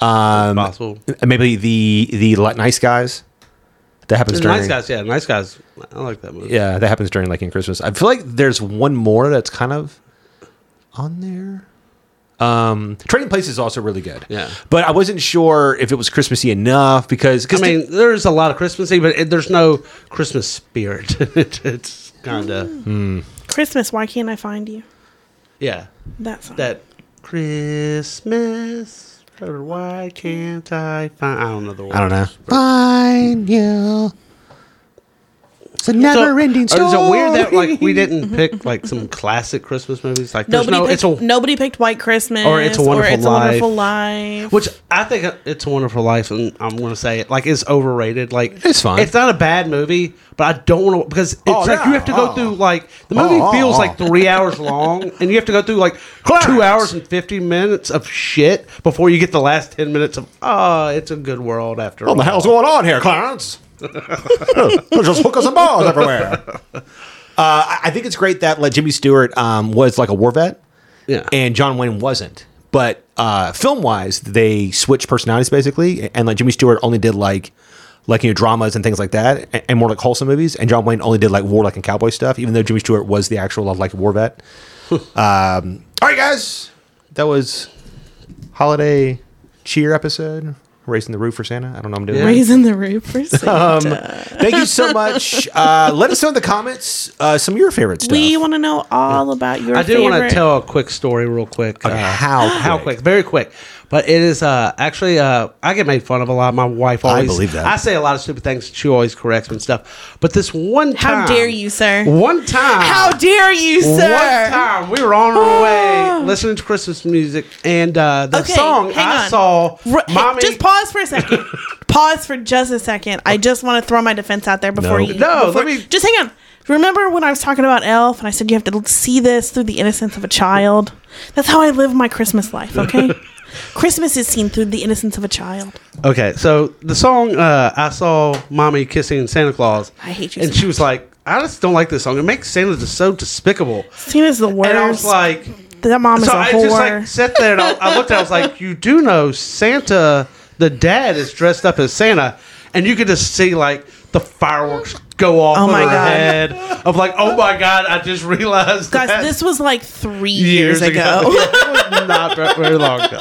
Um, Possible. maybe the the nice guys. That happens during. Nice Guys, yeah. Nice Guys. I like that movie. Yeah, that happens during like in Christmas. I feel like there's one more that's kind of on there. Um, Trading Places is also really good. Yeah. but I wasn't sure if it was Christmassy enough because I because mean, there's a lot of Christmassy, but it, there's no Christmas spirit. It- it's kind of, Christmas, why can't I find you? yeah. That song. That Christmas, why can't I find? I don't know the words. I don't know. Find you. It's a never-ending So, story. Is it weird that like we didn't pick like some classic Christmas movies? Like nobody no, picked, it's a nobody picked White Christmas Or It's a Wonderful It's a Life. Wonderful Life. Which I think it's a Wonderful Life, and I'm going to say it like it's overrated. Like It's fine. It's not a bad movie, but I don't want to because it's Oh, like yeah. you have to go Oh. through like the movie Oh, feels oh. like three hours long, and you have to go through like Clarence. two hours and fifty minutes of shit before you get the last ten minutes of oh, it's a good world after What all. the hell's going on here, Clarence? There's just hookers and balls everywhere. Uh, I I think it's great that like Jimmy Stewart um, was like a war vet, Yeah. and John Wayne wasn't. But uh, film wise, they switched personalities basically, and like Jimmy Stewart only did like like you know dramas and things like that, and, and more like wholesome movies, and John Wayne only did like war like and cowboy stuff. Even though Jimmy Stewart was the actual like war vet. um, all right, guys, that was holiday cheer episode. Raising the roof for Santa. I don't know. what I'm doing. Yeah. Raising the roof for Um, Santa. Thank you so much. Uh, let us know in the comments uh, some of your favorite stuff. we want to know all about your I do want to tell a quick story, real quick. Okay, Uh, how How quick? quick? Very quick. But it is uh, actually uh, I get made fun of a lot. My wife always. I believe that. I say a lot of stupid things. She always corrects me and stuff. But this one time, How dare you, sir? One time, How dare you, sir? One time we were on our way listening to Christmas music, and uh, the Okay, song I on. saw, R- mommy. just pause for a second. pause for just a second. I just want to throw my defense out there before No. you. No, before- let me- Just hang on. Remember when I was talking about Elf and I said you have to see this through the innocence of a child? That's how I live my Christmas life. Okay. Christmas is seen through the innocence of a child. Okay, so the song uh, I saw mommy kissing Santa Claus. I hate you And so she was like, I just don't like this song. It makes Santa just so despicable. Santa's the worst. And I was like, that mom is so a I whore. just like sat there and I, I looked at it, I was like, you do know Santa, the dad is dressed up as Santa. And you could just see like the fireworks go off Oh my God. head. Of like, oh my God, I just realized Guys, that this was like three years, ago. It was not very long ago.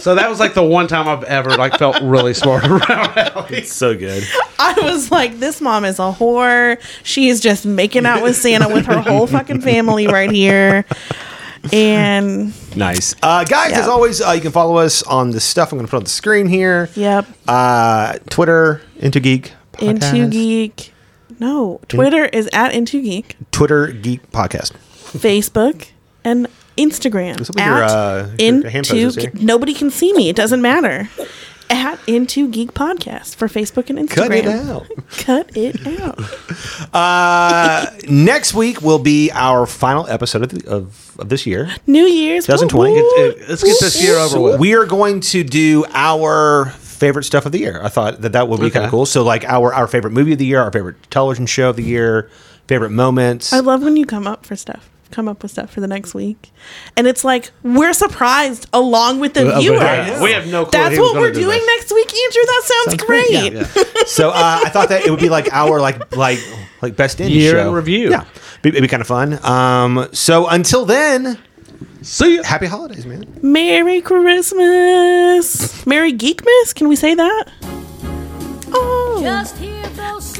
So that was like the one time I've ever like felt really smart around Allie. so good. I was like, this mom is a whore. She is just making out with Santa with her whole fucking family right here. And Nice. Uh, guys, Yeah. as always, uh, you can follow us on the stuff I'm going to put on the screen here. yep, Uh, Twitter, Into Geek. Into Geek. No, Twitter is at Into Geek. Twitter Geek Podcast. Facebook and Instagram What's up with your, at uh, your hand Into. poses here? Ge- Nobody can see me. It doesn't matter. At Into Geek Podcast for Facebook and Instagram. Cut it out. Cut it out. Uh, next week will be our final episode of, the, of, of this year. New Year's 2020. woo, woo. Get- uh, Let's get this year over with. we are going to do our favorite stuff of the year. I thought that that would be kind Okay. of cool. So like our our favorite movie of the year, our favorite television show of the year, favorite moments. I love when you come up for stuff. Come up with stuff for the next week, and it's like we're surprised along with the viewers. yeah. We have no clue That's what we're do doing this. next week, Andrew. That sounds, Sounds great. great. Yeah, so uh, I thought that it would be like our like like like best in Year show in review. Yeah, it'd be, it'd be kind of fun. Um, so until then, See ya. happy holidays, man. Merry Christmas. Merry Geekmas. Can we say that? Oh. Just hear those sleigh bells